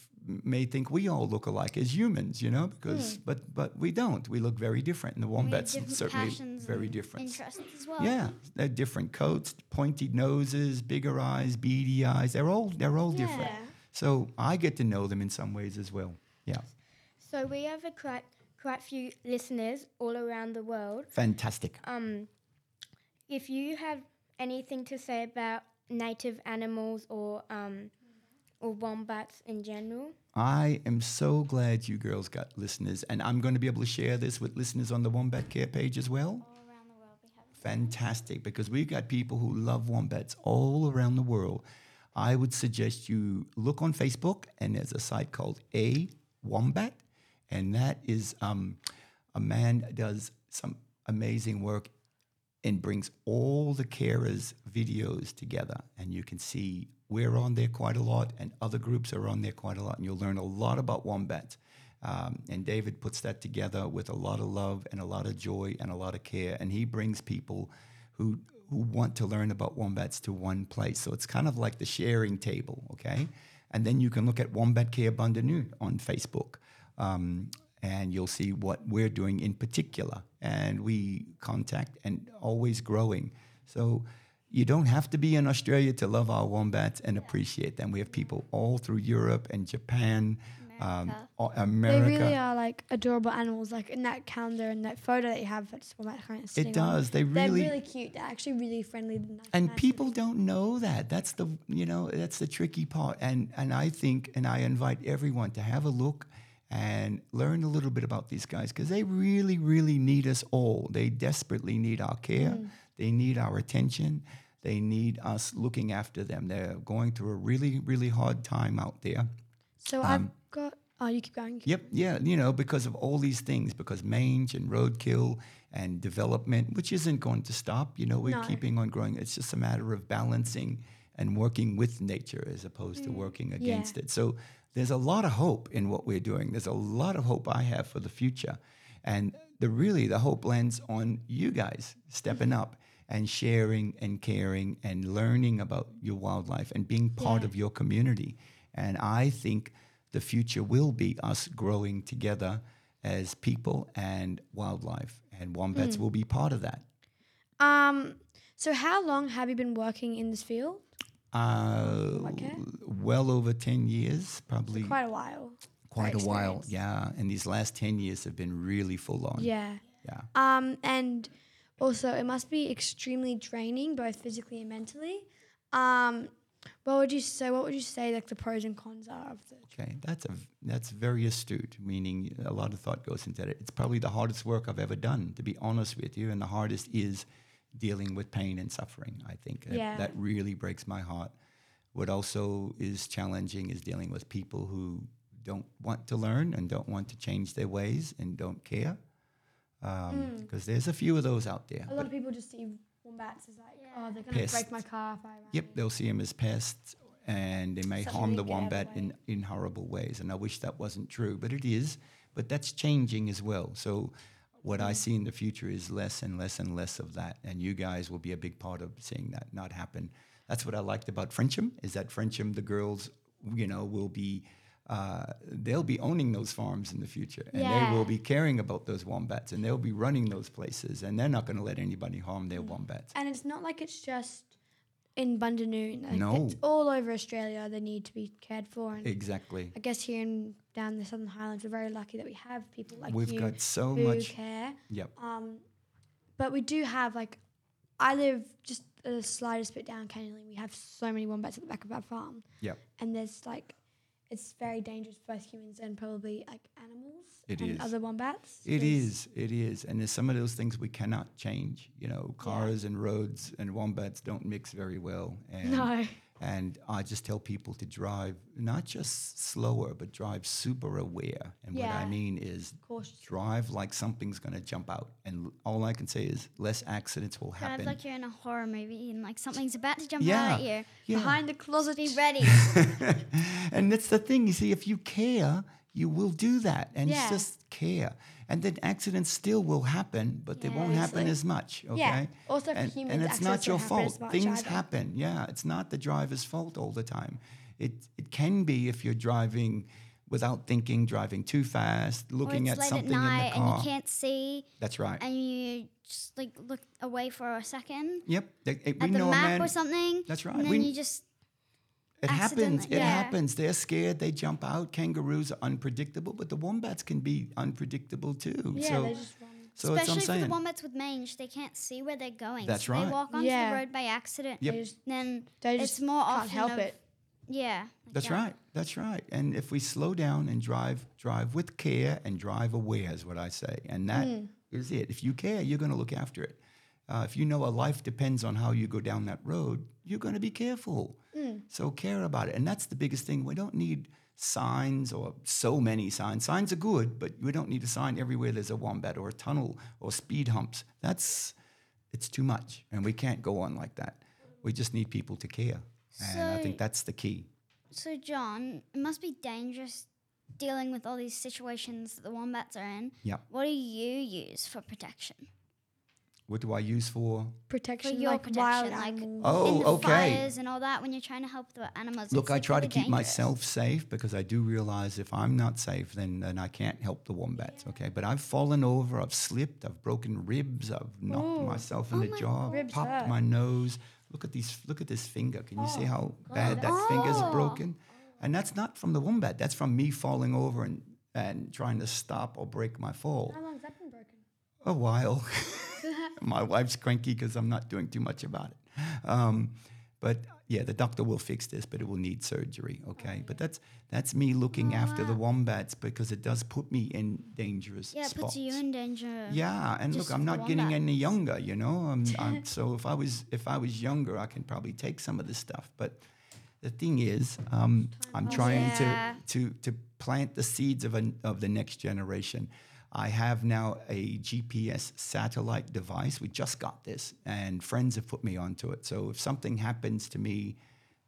may think we all look alike as humans you know because Hmm. but but we don't. We look very different and the wombats certainly very different. Interests as well. yeah they're different coats pointy noses bigger eyes beady eyes. They're all they're all different. So i get to know them in some ways as well. Yeah. So we have a quite quite few listeners all around the world. fantastic. Um, if you have anything to say about native animals or um, or wombats in general, I am so glad you girls got listeners, and I'm going to be able to share this with listeners on the Wombat Care page as well. All around the world we have. Fantastic, because we've got people who love wombats all around the world. I would suggest you look on Facebook, and there's a site called A Wombat, and that is um, a man does some amazing work and brings all the carers' videos together. And you can see we're on there quite a lot, and other groups are on there quite a lot, and you'll learn a lot about wombats. Um, and David puts that together with a lot of love and a lot of joy and a lot of care, and he brings people who who want to learn about wombats to one place. So it's kind of like the sharing table, okay? And then you can look at Wombat Care Bundanoon on Facebook. Um, and you'll see what we're doing in particular. And we contact and always growing. So you don't have to be in Australia to love our wombats and appreciate them. We have people all through Europe and Japan, um, America. They really are like adorable animals. Like in that calendar and that photo that you have, that's what that kind of it does. They really. They're really, cute. They're actually really friendly. Nice, and nice people little- don't know that that's the you know that's the tricky part and and i think and i invite everyone to have a look and learn a little bit about these guys because they really really need us all they desperately need our care mm. they need our attention they need us looking after them they're going through a really really hard time out there So I've um, got. Oh, you keep going. Yep, yeah, you know, because of all these things, because mange and roadkill and development, which isn't going to stop. You know, we're No. keeping on growing. It's just a matter of balancing and working with nature as opposed to mm. working against it. So there's a lot of hope in what we're doing. There's a lot of hope I have for the future. And the really the hope lands on you guys stepping up and sharing and caring and learning about your wildlife and being part Yeah. of your community. And I think the future will be us growing together as people and wildlife, and wombats will be part of that. Um. So how long have you been working in this field? Uh, Okay. Well over 10 years, probably Quite a while. quite a while. Yeah. And these last 10 years have been really full on. Yeah. Yeah. Um. And also, it must be extremely draining, both physically and mentally. Um. What would you say? What would you say like the pros and cons are of the? Okay, that's a that's very astute. Meaning, a lot of thought goes into it. It's probably the hardest work I've ever done, to be honest with you, and the hardest is dealing with pain and suffering. I think That- Yeah. that really breaks my heart. What also is challenging is dealing with people who don't want to learn and don't want to change their ways and don't care, um, hmm. because there's a few of those out there. A lot of people just see wombats as like, oh, they're gonna break my car if I. run Yep, they'll see them as pests and they may Something harm the wombat in, in horrible ways. And I wish that wasn't true, but it is. But that's changing as well. So what Mm. I see in the future is less and less and less of that. And you guys will be a big part of seeing that not happen. That's what I liked about Frensham, is that Frensham, the girls, you know, will be uh, they'll be owning those farms in the future, and they will be caring about those wombats, and they'll be running those places, and they're not going to let anybody harm Mm. their wombats. And it's not like it's just in Bundanoon. Like No. It's all over Australia. They need to be cared for. And Exactly. I guess here in down the Southern Highlands, we're very lucky that we have people like We've you got so who much. care. Yep. Um, but we do have like, I live just the slightest bit down Canyon. We have so many wombats at the back of our farm, Yep. and there's like, it's very dangerous for both humans and probably like animals It and is. other wombats. It is, it is, and there's some of those things we cannot change. You know, cars and roads and wombats don't mix very well. And, No. And I just tell people to drive not just slower, but drive super aware. And what I mean is drive like something's going to jump out. And all I can say is less accidents will Drive happen. like you're in a horror movie and like something's about to jump Yeah. out at you. yeah. Behind the closet. Be ready. and that's the thing. You see, if you care, you will do that and Yeah. just care. And then accidents still will happen, but they won't happen obviously. as much. Okay. Yeah. Also for and, humans, and it's not your fault. Things either. happen. Yeah, it's not the driver's fault all the time. It it can be if you're driving without thinking, driving too fast, looking at late something at in night the and car. you can't see That's right. and you just like look away for a second yep. They- at the know a map man. or something. That's right. And then We- you just It happens. It yeah. happens. They're scared. They jump out. Kangaroos are unpredictable, but the wombats can be unpredictable too. Yeah, so, they just run. so especially for the wombats with mange, they can't see where they're going. That's so right. They walk onto Yeah. the road by accident. Yep. They just, Then they it's more can't often help of- it. Yeah. like, That's yeah. right. That's right. And if we slow down and drive, drive with care and drive aware is what I say. And that is Hmm. it. If you care, you're going to look after it. Uh, if you know a life depends on how you go down that road, you're going to be careful. So care about it. And that's the biggest thing. We don't need signs or so many signs. Signs are good, but we don't need a sign everywhere there's a wombat or a tunnel or speed humps. That's it's too much. And we can't go on like that. We just need people to care. And I think that's the key. So, John, it must be dangerous dealing with all these situations that the wombats are in. Yep. What do you use for protection? What do I use for? Protection, for your like protection, wild like- Oh, in the okay. fires and all that when you're trying to help the animals. Look, it's, I like, try to keep dangerous. myself safe because I do realize if I'm not safe, then, then I can't help the wombats. Okay, but I've fallen over, I've slipped, I've broken ribs, I've knocked Ooh. myself oh in Oh the my jaw, popped hurt. my nose. Look at these. Look at this finger. Can you see oh, how bad that Oh. finger's broken? And that's not from the wombat. That's from me falling over and and trying to stop or break my fall. How long's that been broken? a while. My wife's cranky because I'm not doing too much about it. Um, but yeah, the doctor will fix this, but it will need surgery. Okay, but that's that's me looking after the wombats because it does put me in dangerous Yeah, spots. puts you in danger. Yeah, and just look, I'm not getting any younger, you know. I'm, I'm, so if I was if I was younger, I can probably take some of this stuff. But the thing is, um, I'm trying Yeah. to to to plant the seeds of a, of the next generation. I have now a GPS satellite device. We just got this, and friends have put me onto it. So if something happens to me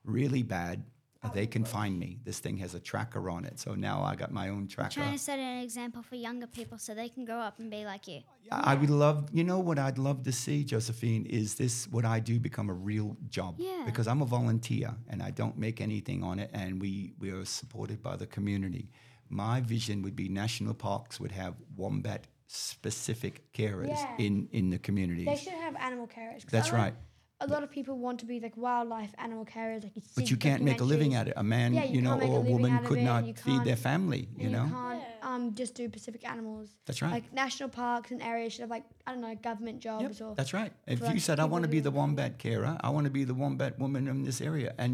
really bad, uh, they can find me. This thing has a tracker on it. So now I got my own tracker. I'm Trying to set an example for younger people so they can grow up and be like you. I would love, you know, what I'd love to see, Josephine, is this what I do become a real job? Yeah. Because I'm a volunteer and I don't make anything on it, and we we are supported by the community. My vision would be national parks would have wombat specific carers Yeah. in in the community. They should have animal carers. That's like- right. A lot of people want to be like wildlife animal carers, like you But you can't make a living documentaries. at it. A man, Yeah, you, you know, can't a or a woman could it, not feed their family. You know, can't um, just do Pacific animals. that's right. Like national parks and areas should have like I don't know government Yep, jobs or that's right. If you like, said, I want to be the wombat carer, I want to be the wombat woman in this area, and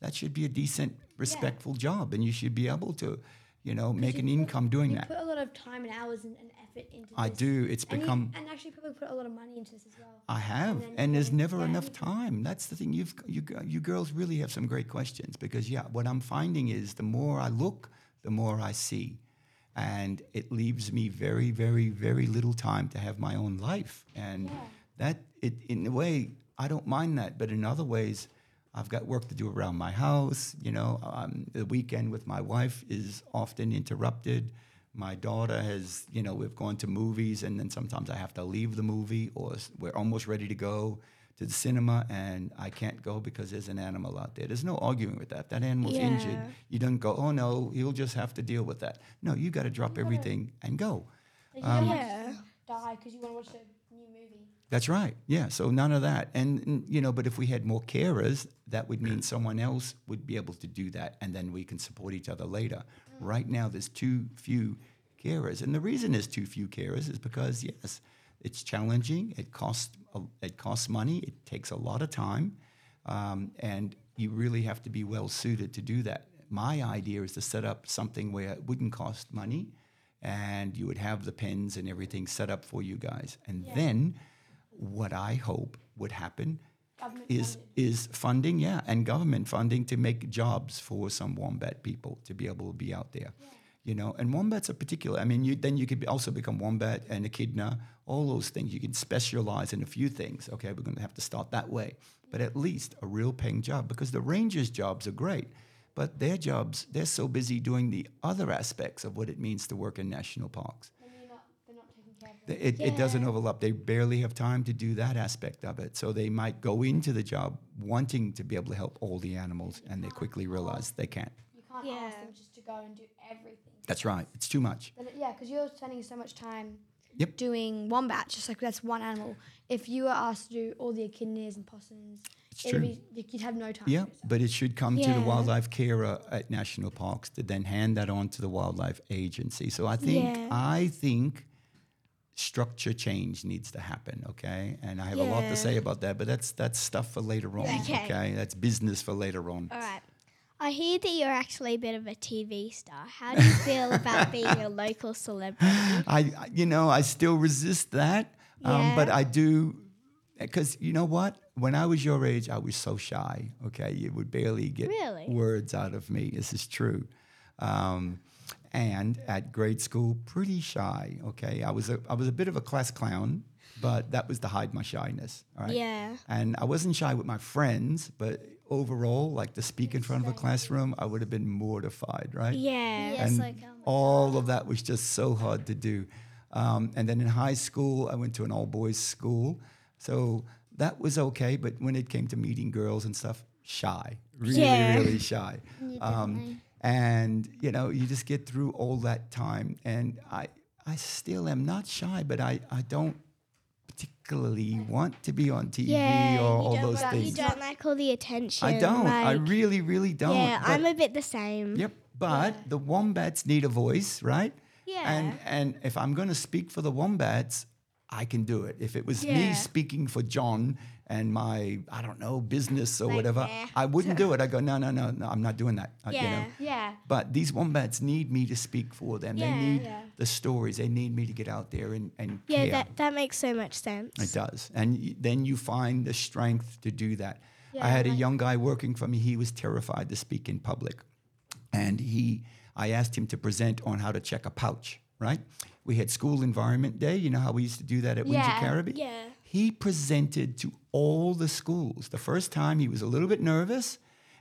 that should be a decent, respectful job, and you should be able to, you know, make you an income doing that. you that. put a lot of time and hours and, and effort into I this. do. It's And, you- become. and actually people put a lot of money into this as well. I have, then and there's you- never yeah. enough time. That's the thing. You've you you girls really have some great questions because yeah, what I'm finding is the more I look, the more I see, and it leaves me very, very, very little time to have my own life, and that it in a way I don't mind that, but in other ways. I've got work to do around my house. You know, um, the weekend with my wife is often interrupted. My daughter has, you know, we've gone to movies, and then sometimes I have to leave the movie, or we're almost ready to go to the cinema, and I can't go because there's an animal out there. There's no arguing with that. If that animal's injured, you don't go, oh no, you'll just have to deal with that. No, you got to drop everything and go. Um, you don't want to die because you want to watch movie. That's right. Yeah. So none of that. And, and, you know, but if we had more carers, that would mean someone else would be able to do that, and then we can support each other later. Right now, there's too few carers, and the reason there's too few carers is because yes, it's challenging. It costs it costs money. It takes a lot of time, um, and you really have to be well suited to do that. my idea is to set up something where it wouldn't cost money and you would have the pens and everything set up for you guys. And then what I hope would happen is is funding, yeah, and government funding to make jobs for some wombat people to be able to be out there. You know, and wombats are particular. I mean, you, then you could be also become wombat and echidna, all those things. You can specialize in a few things. Okay, we're going to have to start that way, but at least a real paying job because the rangers' jobs are great, but their jobs they're so busy doing the other aspects of what it means to work in national parks. Th- It, it doesn't overlap. They barely have time to do that aspect of it. So they might go into the job wanting to be able to help all the animals, and they quickly realize they can't. You can't Yeah. ask them just to go and do everything. That's right. It's too much. Then it- yeah, because you're spending so much time Yep. doing wombats, just like that's one animal. If you were asked to do all the echidnas and possums, It's true. be you'd have no time. Yeah, but it should come to the wildlife carer at national parks to then hand that on to the wildlife agency. So I think Yeah. I think structure change needs to happen. Okay, and I have a lot to say about that, but that's that's stuff for later on. Okay. okay? that's business for later on. All right. I hear that you're actually a bit of a TV star. How do you feel about being a local celebrity? I, you know, I still resist that, um, but I do, because you know what? When I was your age, I was so shy. Okay, you would barely get Really? words out of me. This is true. Um, and at grade school, pretty shy. Okay, I was a, I was a bit of a class clown, but that was to hide my shyness. All right. Yeah. And I wasn't shy with my friends, but overall, like to speak in front of a classroom, I would have been mortified. Right Yeah. Yes, and like, oh all of that was just so hard to do. Um, and then in high school, I went to an all boys school, so that was okay. But when it came to meeting girls and stuff, shy, really, Yeah. really shy. Um, and you know, you just get through all that time, and I, I still am not shy, but I, I don't particularly want to be on TV Yeah, or all those like- You don't like all the attention. I don't. I really, really don't. Yeah, But- I'm a bit the same. Yep. But the wombats need a voice, right? Yeah. And and if I'm going to speak for the wombats, I can do it. If it was me speaking for John and my I don't know business or Like, whatever, nah. I wouldn't do it. I go no no no no. I'm not doing that. uh, you know. Yeah. Yeah. But these wombats need me to speak for them. They Yeah. need Yeah. the stories. They need me to get out there and and Yeah, care. that, that makes so much sense. It does. And y- then you find the strength to do that. Yeah, I Yeah, had a young guy working for me. He was terrified to speak in public. And he, I asked him to present on how to check a pouch, right? We had school environment day. You know how we used to do that at Windsor Yeah. Caribbean? Yeah. He presented to all the schools. The first time he was a little bit nervous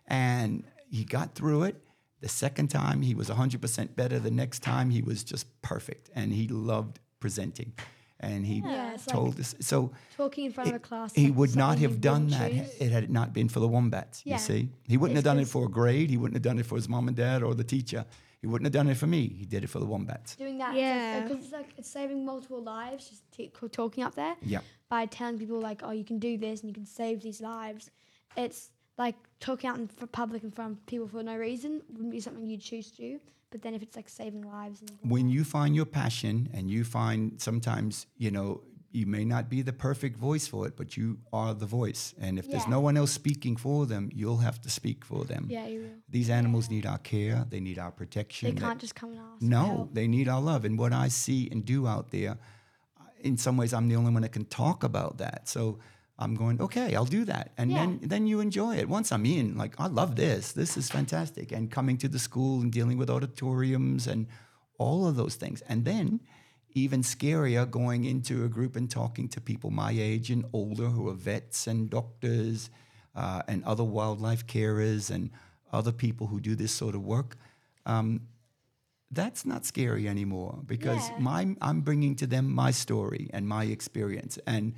and he got through it. The second time he was 100% better. The next time he was just perfect and he loved presenting. And he Yeah, it's like- told us. So Talking in front of a class. he would not have done that choose. it had it not been for the wombats. Yeah. You see, he wouldn't have done it for a grade. He wouldn't have done it for his mom and dad or the teacher. He wouldn't have done it for me. He did it for the wombats. Doing that. Yeah. Because it's like it's saving multiple lives. Just t- talking up there. Yeah. By telling people like, oh, you can do this and you can save these lives. It's like talking out in public in front of people for no reason wouldn't be something you'd choose to do. But then if it's like saving lives and When you find your passion and you find sometimes you know you may not be the perfect voice for it, but you are the voice. And if there's no one else speaking for them, you'll have to speak for them. yeah, you will. These animals need our care. They need our protection. They can't just come and ask. No, they need our love. And what I see and do out there, in some ways, I'm the only one that can talk about that. So I'm going, okay, I'll do that. And then, then you enjoy it. Once I'm in, like, I love this. This is fantastic. And coming to the school and dealing with auditoriums and all of those things. And then, even scarier, going into a group and talking to people my age and older who are vets and doctors uh, and other wildlife carers and other people who do this sort of work that's not scary anymore because Yeah. my I'm bringing to them my story and my experience, and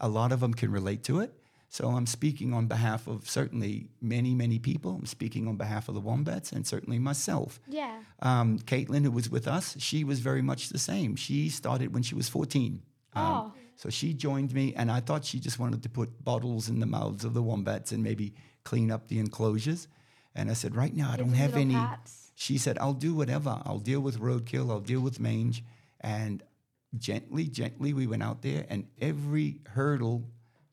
a lot of them can relate to it. So I'm speaking on behalf of certainly many many people. I'm speaking on behalf of the wombats and certainly myself. Yeah. Um, Caitlin, who was with us, she was very much the same. She started when she was 14. Um, Oh. So she joined me, and I thought she just wanted to put bottles in the mouths of the wombats and maybe clean up the enclosures. And I said, right now I Give don't have any. pats. She said, I'll do whatever. I'll deal with roadkill. I'll deal with mange. And gently, gently, we went out there, and every hurdle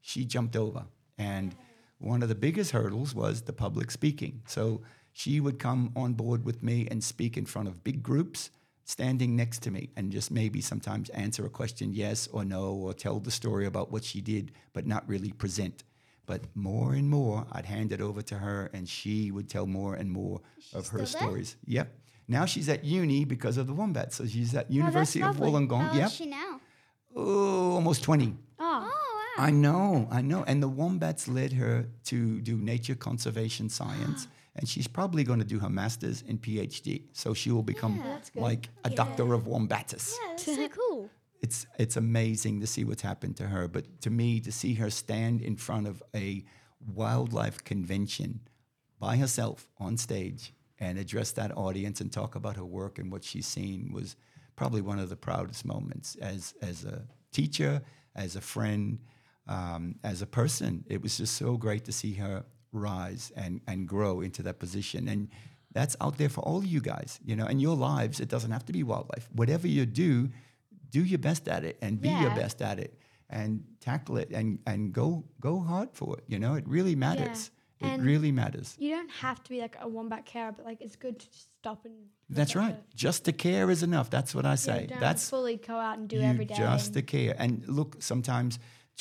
she jumped over. And one of the biggest hurdles was the public speaking. So she would come on board with me and speak in front of big groups, standing next to me, and just maybe sometimes answer a question yes or no, or tell the story about what she did, but not really present. But more and more, I'd hand it over to her, and she would tell more and more of her still there? stories. Yep. Now she's at uni because of the Wombat. So she's at oh, University of. Wollongong. How old Yep. is she now? Oh, almost 20. Oh, Oh, wow. I know, I know. And the wombats led her to do nature conservation science. and she's probably going to do her master's and PhD. So she will become that's good. like a doctor of wombatus. Yeah, that's so cool. It's, it's amazing to see what's happened to her. But to me, to see her stand in front of a wildlife convention by herself on stage and address that audience and talk about her work and what she's seen was probably one of the proudest moments as, as a teacher, as a friend, um, as a person. It was just so great to see her rise and, and grow into that position. And that's out there for all of you guys, you know, and your lives. It doesn't have to be wildlife. Whatever you do, do your best at it and be your best at it and tackle it and, and go go hard for it. You know, it really matters. It And really matters. you don't have to be like a wombat carer, but like it's good to just stop and. That's right. the- Just to care is enough. That's what I say. don't That's fully go out and do every day. just to care. And look, sometimes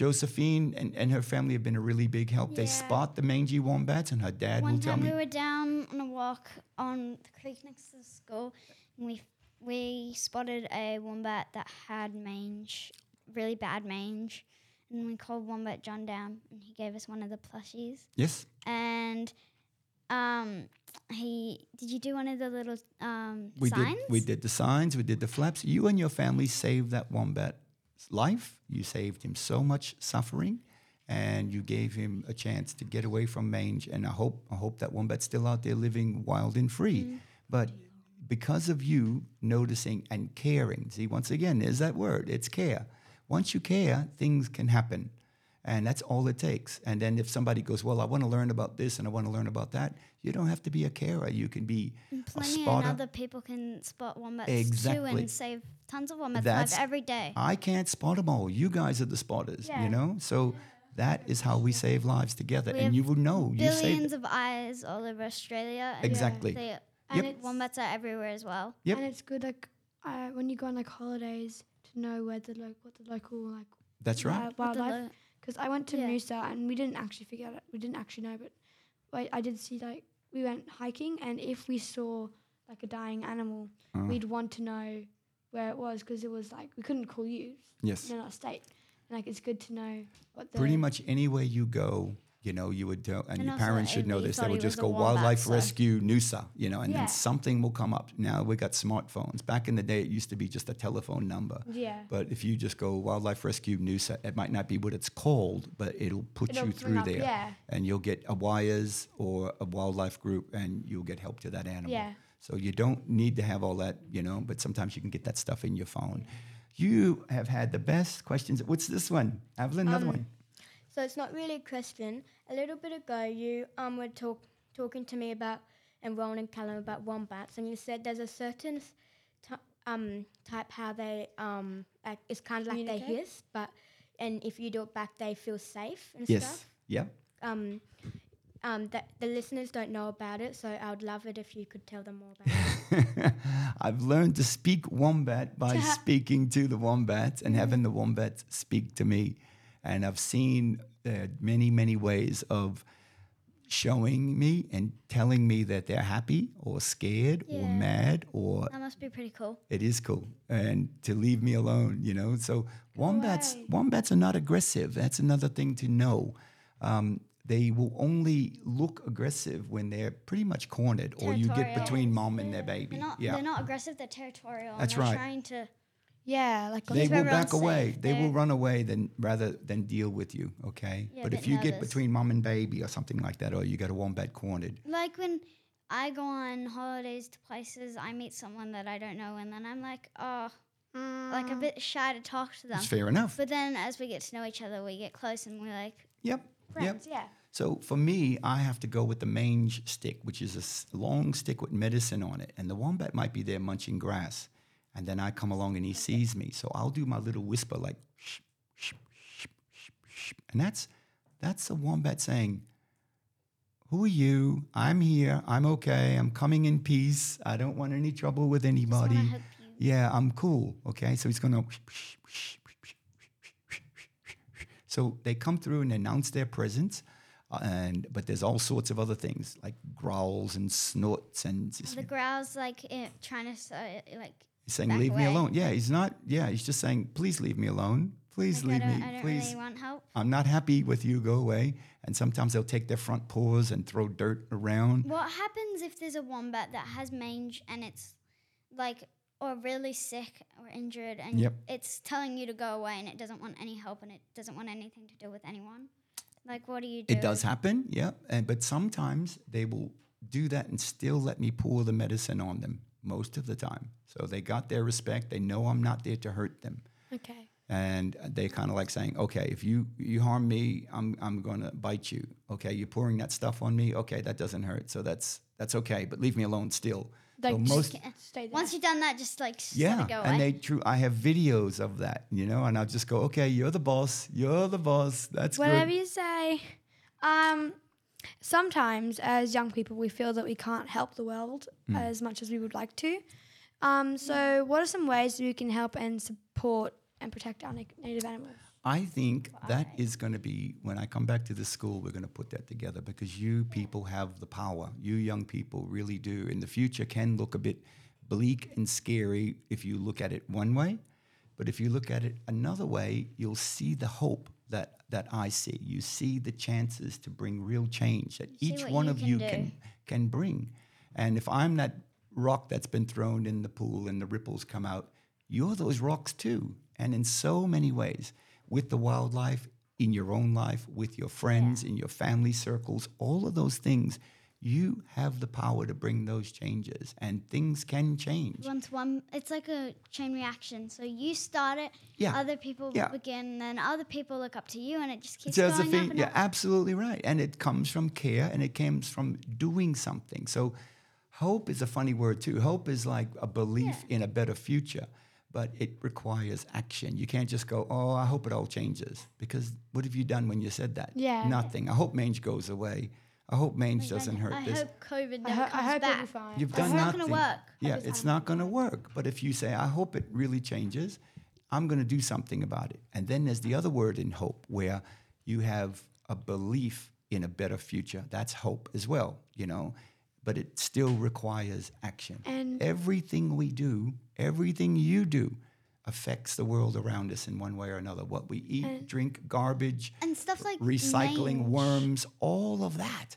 Josephine and, and her family have been a really big help. They spot the mangy wombats, and her dad One will tell time me. we were down on a walk on the creek next to the school, and we we spotted a wombat that had mange, really bad mange, and we called Wombat John down, and he gave us one of the plushies. yes, And um, he did you do one of the little um we signs? did. We did the signs. We did the flaps. You and your family saved that wombat's life. You saved him so much suffering, and you gave him a chance to get away from mange. And I hope I hope that wombat's still out there living wild and free. Mm-hmm. But because of you noticing and caring, see, once again, there's that word. It's care. Once you care, things can happen. And that's all it takes. And then if somebody goes, Well, I want to learn about this and I want to learn about that, you don't have to be a carer. You can be a Plenty of spotter. other people can spot wombats too Exactly. and save tons of wombats That's- every day. I can't spot them all. You guys are the spotters, Yeah. you know? So that is how we save lives together. We and you will know. You saved Billions of eyes all over Australia. and Exactly. They, And Yep. it's, wombats are everywhere as well. Yep. and it's good like uh, when you go on like holidays to know where the lo- what the local like That's right. wild- What the wildlife. lo- Because I went to Yeah. Noosa and we didn't actually figure out we didn't actually know, but I, I did see like we went hiking and if we saw like a dying animal, Uh, we'd want to know where it was because it was like we couldn't call you yes. in our state. And like it's good to know what the Pretty much anywhere you go, you know, you would, uh, and, And your parents should know this. They would just go Wildlife so- Rescue Noosa, you know, and Yeah. then something will come up. Now we got smartphones. Back in the day, it used to be just a telephone number. yeah. But if you just go Wildlife Rescue Noosa, it might not be what it's called, but it'll put It'll you through up- there. yeah. And you'll get a wires or a wildlife group and you'll get help to that animal. Yeah. So you don't need to have all that, you know, but sometimes you can get that stuff in your phone. You have had the best questions. What's this one? Evelyn, another Um, one. So it's not really a question. A little bit ago, you um were talk, talking to me about and Ron and Callum about wombats, and you said there's a certain s- ty- um type how they um act, it's kind of like they hiss, but and if you do it back, they feel safe and Yes. stuff. Yep. Um, um, that the listeners don't know about it, so I would love it if you could tell them more about it. I've learned to speak wombat by speaking to the wombats and having the wombats speak to me. And I've seen uh, many, many ways of showing me and telling me that they're happy or scared or mad or That must be pretty cool. it is cool and to leave me alone you know so wombats wombats are not aggressive that's another thing to know um, they will only look aggressive when they're pretty much cornered or you get between mom and their baby They're not. yeah They're not aggressive. They're territorial. That's right. Trying to. Yeah, like they will everyone back away they will They're- run away than rather than deal with you okay Yeah, but if you get between mom and baby or something like that or you got a wombat cornered Like when I go on holidays to places, I meet someone that I don't know, and then I'm like, oh, like a mm. bit shy to talk to them. it's fair enough But then as we get to know each other, we get close, and we're like, yep yep friends, yeah. So for me, I have to go with the mange stick, which is a long stick with medicine on it. And the wombat might be there munching grass. And then I come along and he sees me. So I'll do my little whisper like, shh, shh, shh, shh, shh. And that's, that's a wombat saying, Who are you? I'm here. I'm okay. I'm coming in peace. I don't want any trouble with anybody. Yeah, I'm cool. Okay. So he's going to. So they come through and announce their presence. Uh, and but there's all sorts of other things like growls and snorts and The growls like it, trying to so, like he's saying back leave me alone. Yeah, he's not. Yeah, he's just saying please leave me alone. Please like, leave me. I don't please. really want help. I'm not happy with you. Go away. And sometimes they'll take their front paws and throw dirt around. What happens if there's a wombat that has mange and it's like or really sick or injured and Yep. it's telling you to go away and it doesn't want any help and it doesn't want anything to do with anyone? Like what do you do? It does happen, yeah. And but sometimes they will do that and still let me pour the medicine on them most of the time. So they got their respect. They know I'm not there to hurt them. Okay. And they kind of like saying, okay, if you you harm me, I'm I'm going to bite you. Okay, you're pouring that stuff on me. Okay, that doesn't hurt. So that's that's okay, but leave me alone still. Like so just most stay there. Once you've done that, just like s- let yeah, it go and they true. I have videos of that, you know, and I'll just go, okay, you're the boss. You're the boss. That's Whatever good. you say. Um, sometimes as young people, we feel that we can't help the world Mm. as much as we would like to. Um, so, what are some ways we can help and support and protect our na- native animals? I think that is going to be when I come back to the school. We're going to put that together because you people have the power. You young people really do. In the future, can look a bit bleak and scary if you look at it one way, but if you look at it another way, you'll see the hope that that I see. You see the chances to bring real change that each one you of can you do. can can bring. And if I'm that rock that's been thrown in the pool and the ripples come out, you're those rocks too. And in so many ways, with the wildlife, in your own life, with your friends, in your family circles, all of those things, you have the power to bring those changes and things can change. Once one, it's like a chain reaction. So you start it, Yeah. other people Yeah. begin, and then other people look up to you, and it just keeps Josephine, going up and you're up. absolutely right. And it comes from care and it comes from doing something. So hope is a funny word too. Hope is like a belief in a better future, but it requires action. You can't just go, oh, I hope it all changes. Because what have you done when you said that? Yeah. Nothing. I hope mange goes away. I hope mange doesn't I, hurt I this. hope COVID I, never ho- I comes hope back. it'll be fine. You've It's done not nothing. gonna work. Yeah, it's not going to work. But if you say, I hope it really changes, I'm going to do something about it. And then there's the other word in hope, where you have a belief in a better future. That's hope as well, you know. But it still requires action. And- everything we do, everything you do, affects the world around us in one way or another. What we eat, drink, garbage, And stuff like recycling, mange. worms, all of that.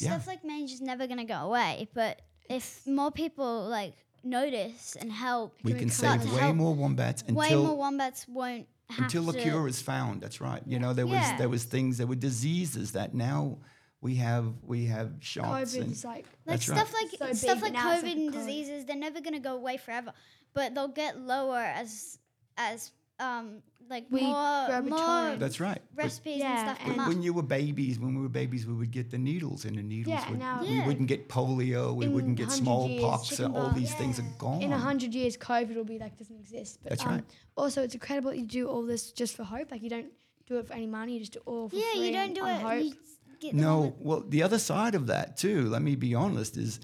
Yeah. Stuff like mange is never gonna go away. But if more people like notice and help, We can start save way help, more wombats way until more wombats won't have until to. a cure is found. That's right. You know, there was Yeah. there was things, there were diseases that now we have we have shots COVID and is like like stuff right. like So stuff like COVID like and a code. diseases, they're never gonna go away forever, but they'll get lower as as um like We more more that's right. But recipes Yeah, and stuff and- come when you were babies, when we were babies, we would get the needles, and the needles Yeah, would now- we Yeah. wouldn't get polio, we In wouldn't get 100 years, smallpox, chicken all pox. these things are gone. in a hundred years, COVID will be like doesn't exist. But That's um, right. Also, it's incredible that you do all this just for hope. Like you don't do it for any money. You just do it all for yeah, free you don't do it. Hope. You get No, well, the other side of that too. Let me be honest. Is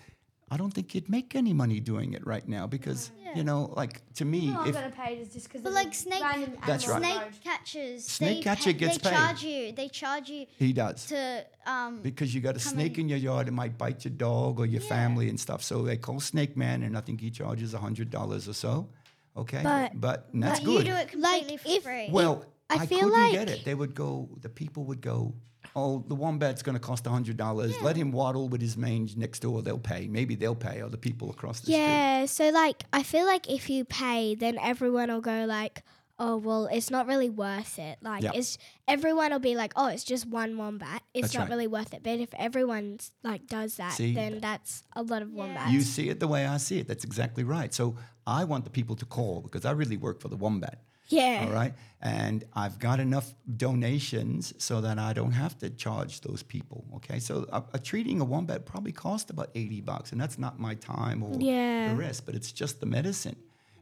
I don't think you'd make any money doing it right now because you know, like to me, No, I'm if gonna pay is just because. But like snake, That's right. snake catchers, Snake they catcher pa- gets they paid. charge you. They charge you he does. to um. because you got a snake in. in your yard, it might bite your dog or your Yeah. family and stuff. So they call Snake Man, and I think he charges a hundred dollars or so. Okay, But- but and that's but good. you do it completely for if- free. well, I I, feel couldn't get it. They would go. The people would go. Oh, the wombat's going to cost a hundred dollars. Let him waddle with his mange next door. They'll pay. Maybe they'll pay. Or the people across the street. Yeah, so like I feel like if you pay, then everyone will go like, "Oh, well, it's not really worth it." Like Yeah. it's everyone will be like, "Oh, it's just one wombat. It's That's not right. really worth it." But if everyone like does that, See? then that's a lot of wombats. You see it the way I see it. That's exactly right. So I want the people to call because I really work for the wombat. Yeah. All right. And I've got enough donations so that I don't have to charge those people. Okay. So a, a treating a wombat probably cost about 80 bucks. And that's not my time or Yeah. the rest, but it's just the medicine.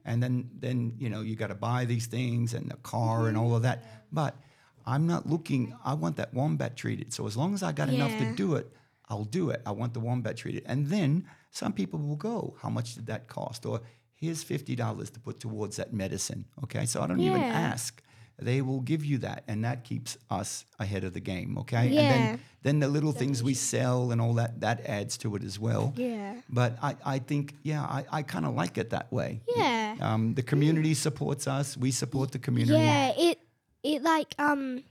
And then, then you know, you got to buy these things and the car and all of that. Mm-hmm. But I'm not looking, I want that wombat treated. So as long as I got enough to do it, I'll do it. I want the wombat treated. And then some people will go, how much did that cost? Or here's $50 to put towards that medicine. Okay. So I don't even ask. They will give you that. And that keeps us ahead of the game. Okay. And Yeah. then, then the little things we sell and all that, that adds to it as well. Yeah. But I, I think, yeah, I, I kind of like it that way. Yeah. Um, the community supports us. We support the community. Yeah, it it like um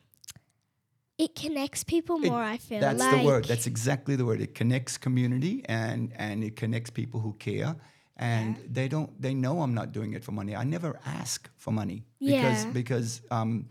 it connects people It- more, I feel. That's like, the word. That's exactly the word. It connects community and and it connects people who care. And they don't. They know I'm not doing it for money. I never ask for money because Yeah. because um,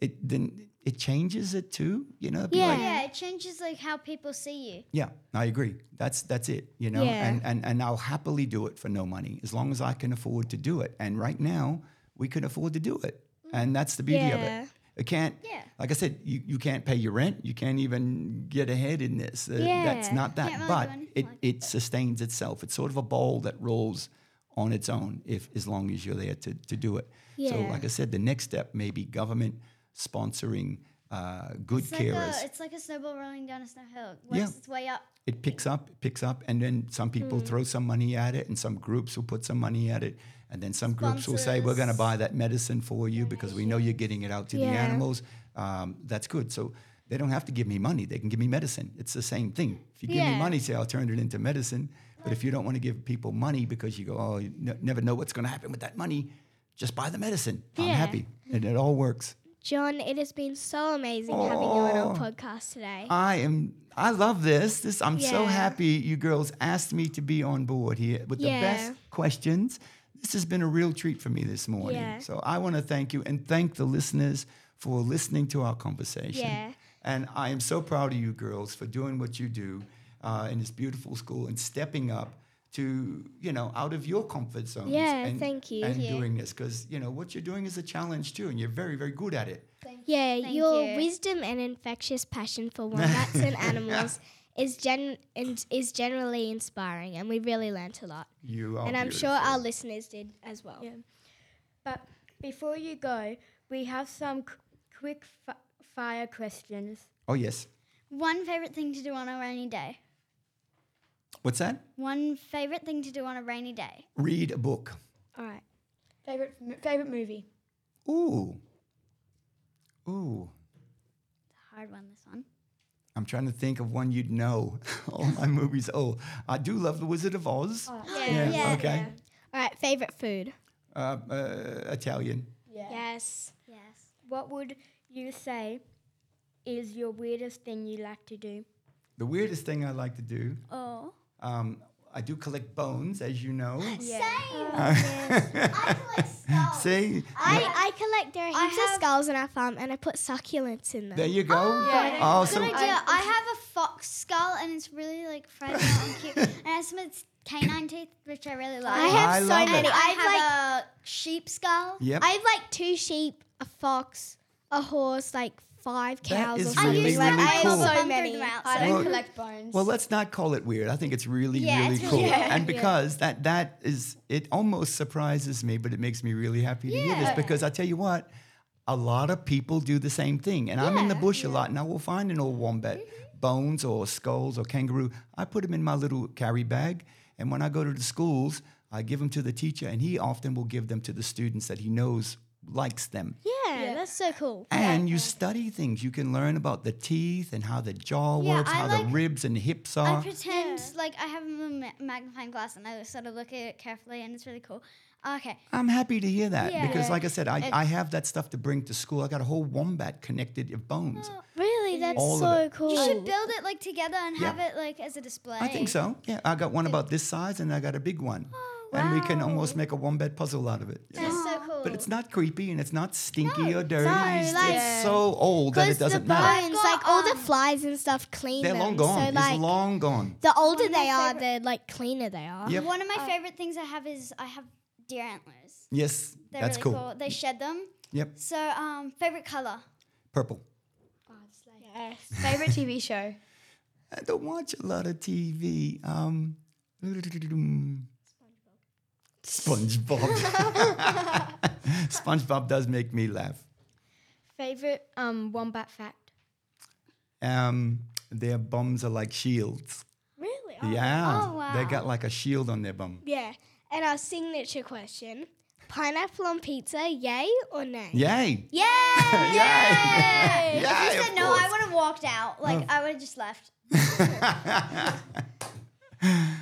it then it changes it too. You know. Yeah. like, Yeah, it changes like how people see you. yeah, I agree. That's that's it. You know, Yeah. and, and and I'll happily do it for no money as long as I can afford to do it. And right now, we can afford to do it, and that's the beauty of it. It can't. Yeah. Like I said, you, you can't pay your rent. You can't even get ahead in this. Uh, That's not that. Really but it, like it sustains itself. It's sort of a ball that rolls on its own if as long as you're there to, to do it. So like I said, the next step may be government sponsoring uh, good It's like, carers a, it's like a snowball rolling down a snow hill. It works Yeah. its way up. it picks up, it picks up, and then some people Hmm. throw some money at it, and some groups will put some money at it, and then some groups will say, "We're going to buy that medicine for you because we know you're getting it out to the animals." Um, that's good. So they don't have to give me money; they can give me medicine. It's the same thing. If you give me money, say I'll turn it into medicine. But if you don't want to give people money because you go, "Oh, you ne- never know what's going to happen with that money," just buy the medicine. I'm happy, and it all works. John, it has been so amazing having you on our Oh. podcast today. I am. I love this. This. I'm so happy you girls asked me to be on board here with the best questions. This has been a real treat for me this morning. Yeah. So I want to thank you and thank the listeners for listening to our conversation. Yeah. And I am so proud of you girls for doing what you do uh, in this beautiful school and stepping up to you know out of your comfort zones. Yeah, and, thank you. And Yeah. doing this because you know what you're doing is a challenge too, and you're very very good at it. yeah, Thank your you. wisdom and infectious passion for wombats and animals is gen and is generally inspiring, and we really learnt a lot. You are. and I'm sure our listeners did as well. Yeah. But before you go, we have some qu- quick fi- fire questions. Oh yes. One favorite thing to do on a rainy day. What's that? One favorite thing to do on a rainy day. Read a book. All right. Favorite m- favorite movie. Ooh. Ooh. It's a hard one, this one. I'm trying to think of one you'd know. All my movies. Oh, I do love The Wizard of Oz. Yeah. Yeah, yeah. okay. All right. Favorite food. Uh, uh, Italian. Yes. Yes. What would you say is your weirdest thing you like to do? The weirdest thing I like to do, Oh. um, I do collect bones, as you know. Same. I collect skulls. See? I, I collect there are I heaps of have- skulls in our farm, and I put succulents in them. There you go. Oh, yeah. Oh, Good so idea. I have a fox skull and it's really like fragile and cute. And I have some of its canine teeth, which I really like. I have I so many. it. I I have have like a sheep skull. yep. I have like two sheep, a fox, a horse, like five cows is or really, something. really like, I have cool. so Bump many. I don't Well- collect bones. Well, let's not call it weird. I think it's really, Yeah, really it's cool. really cool. And because that that is it almost surprises me, but it makes me really happy to hear this because I tell you what, a lot of people do the same thing. And I'm in the bush a lot and I will find an old wombat Mm-hmm. bones or skulls or kangaroo. I put them in my little carry bag. And when I go to the schools, I give them to the teacher and he often will give them to the students that he knows likes them. Yeah, that's so cool. And you study things. You can learn about the teeth and how the jaw Yeah, works, I how the ribs and hips are. I are. pretend like I have a ma- magnifying glass and I sort of look at it carefully and it's really cool. Okay. I'm happy to hear that because, like I said, I, I have that stuff to bring to school. I got a whole wombat connected of bones. Oh, really, that's All so cool. You should oh. build it like together and Yeah. have it like as a display. I think so. Yeah, I got one about this size and I got a big one. Oh, And we can almost make a wombat puzzle out of it. Yeah. That's so cool. But it's not creepy and it's not stinky or dirty. no, it's, like- it's so old that it doesn't matter. bones, like all the flies and stuff, clean They're them. long gone. So it's long gone. the older One of my they are, the like cleaner they are. Yep. One of my favorite things I have is I have deer antlers. Yes, They're that's really cool. cool. They shed them. Yep, So, um, favorite color. purple. Yes. favorite TV show. I don't watch a lot of TV. Um, SpongeBob. SpongeBob does make me laugh. Favorite um, wombat fact? Um, their bums are like shields. Really? yeah, Oh, wow. they got like a shield on their bum. Yeah. And our signature question pineapple on pizza, yay or nay? Yay! Yay! Yay! If you said no, I would have walked out. Like I would have just left.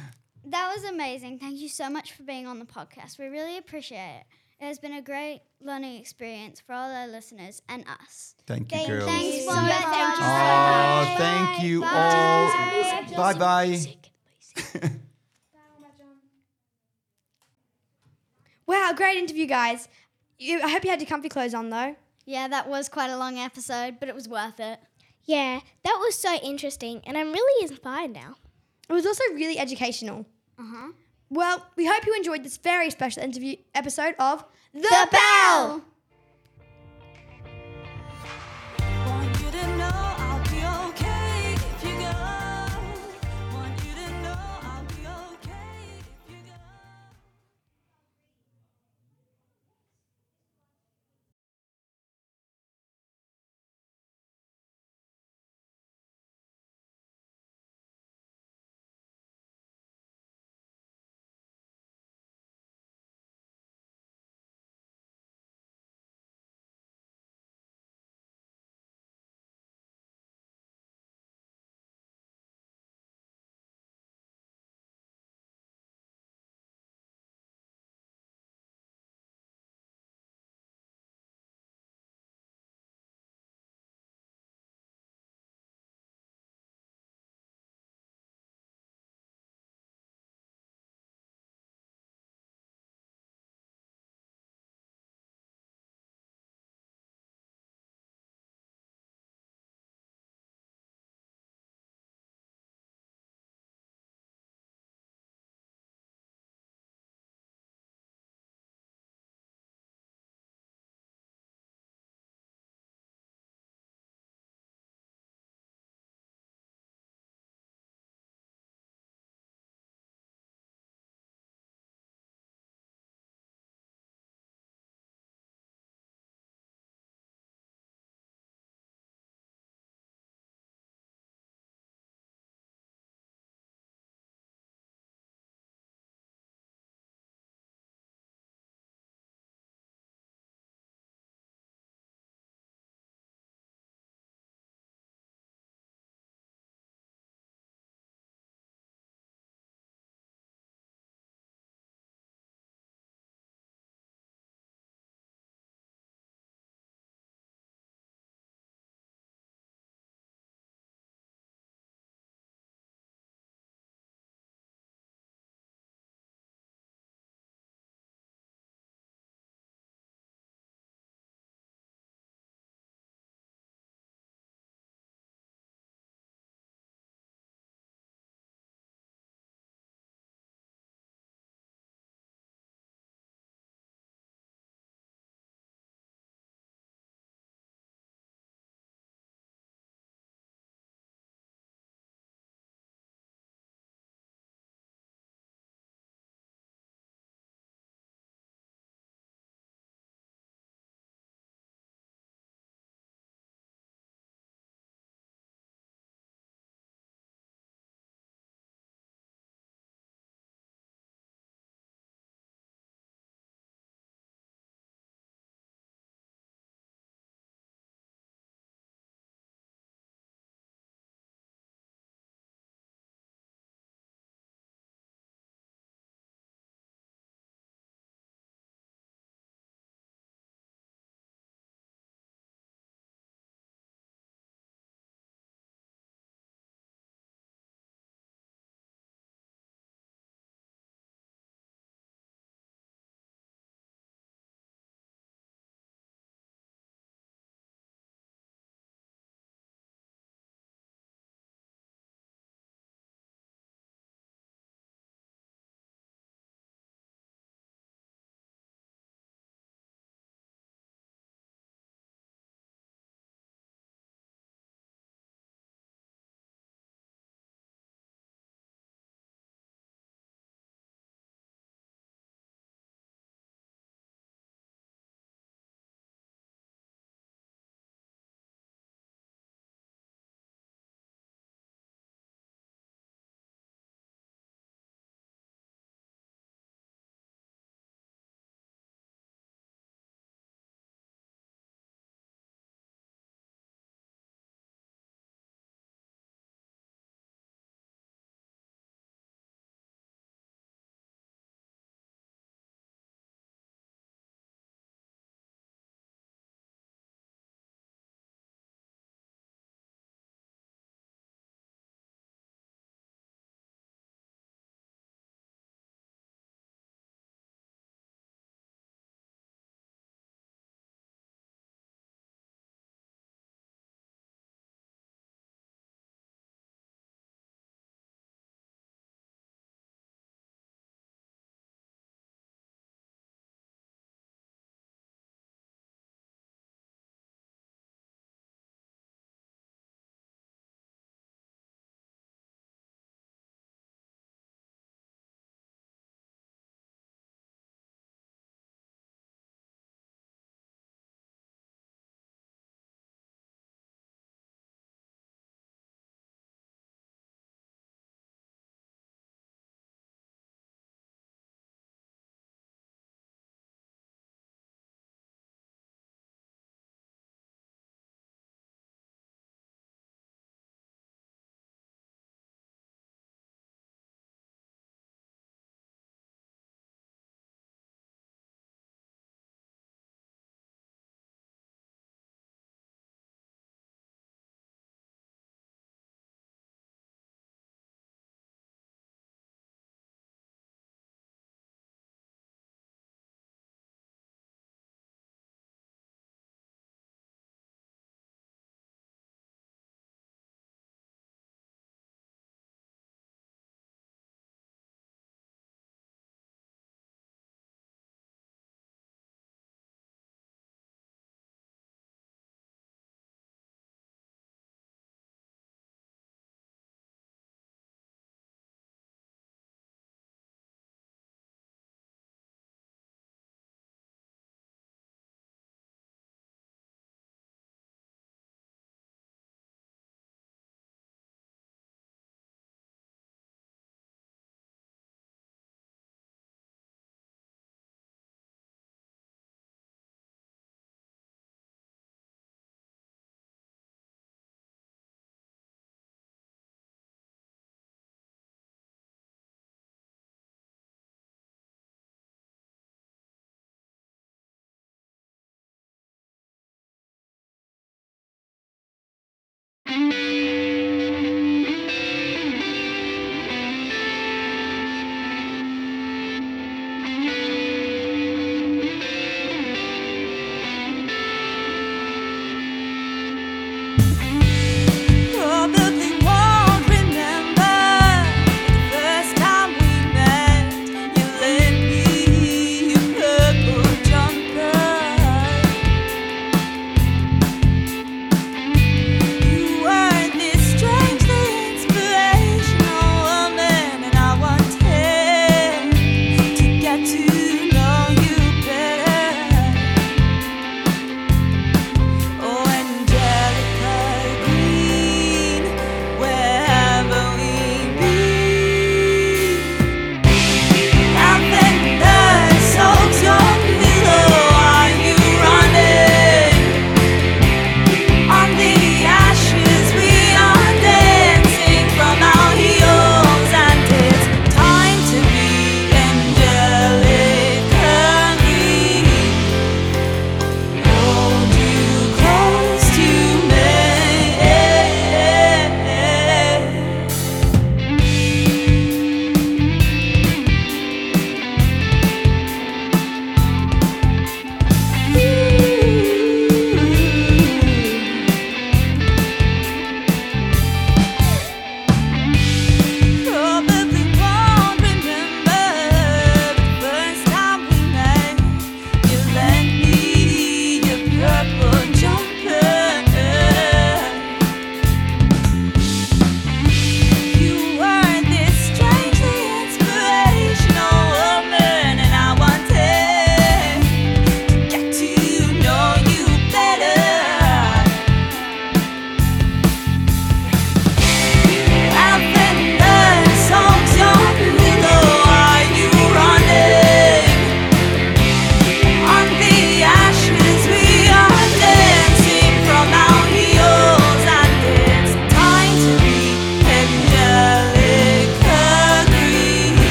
That was amazing. Thank you so much for being on the podcast. We really appreciate it. It has been a great learning experience for all our listeners and us. Thank you, Thank girls. Thanks, you. Wombat. Thank Thank you you Oh, so much. thank you Bye. all. Bye bye. Wow, great interview, guys. You, I hope you had your comfy clothes on though. Yeah, that was quite a long episode, but it was worth it. Yeah, that was so interesting, and I'm really inspired now. It was also really educational. Uh huh. Well, we hope you enjoyed this very special interview episode of The, The Bell.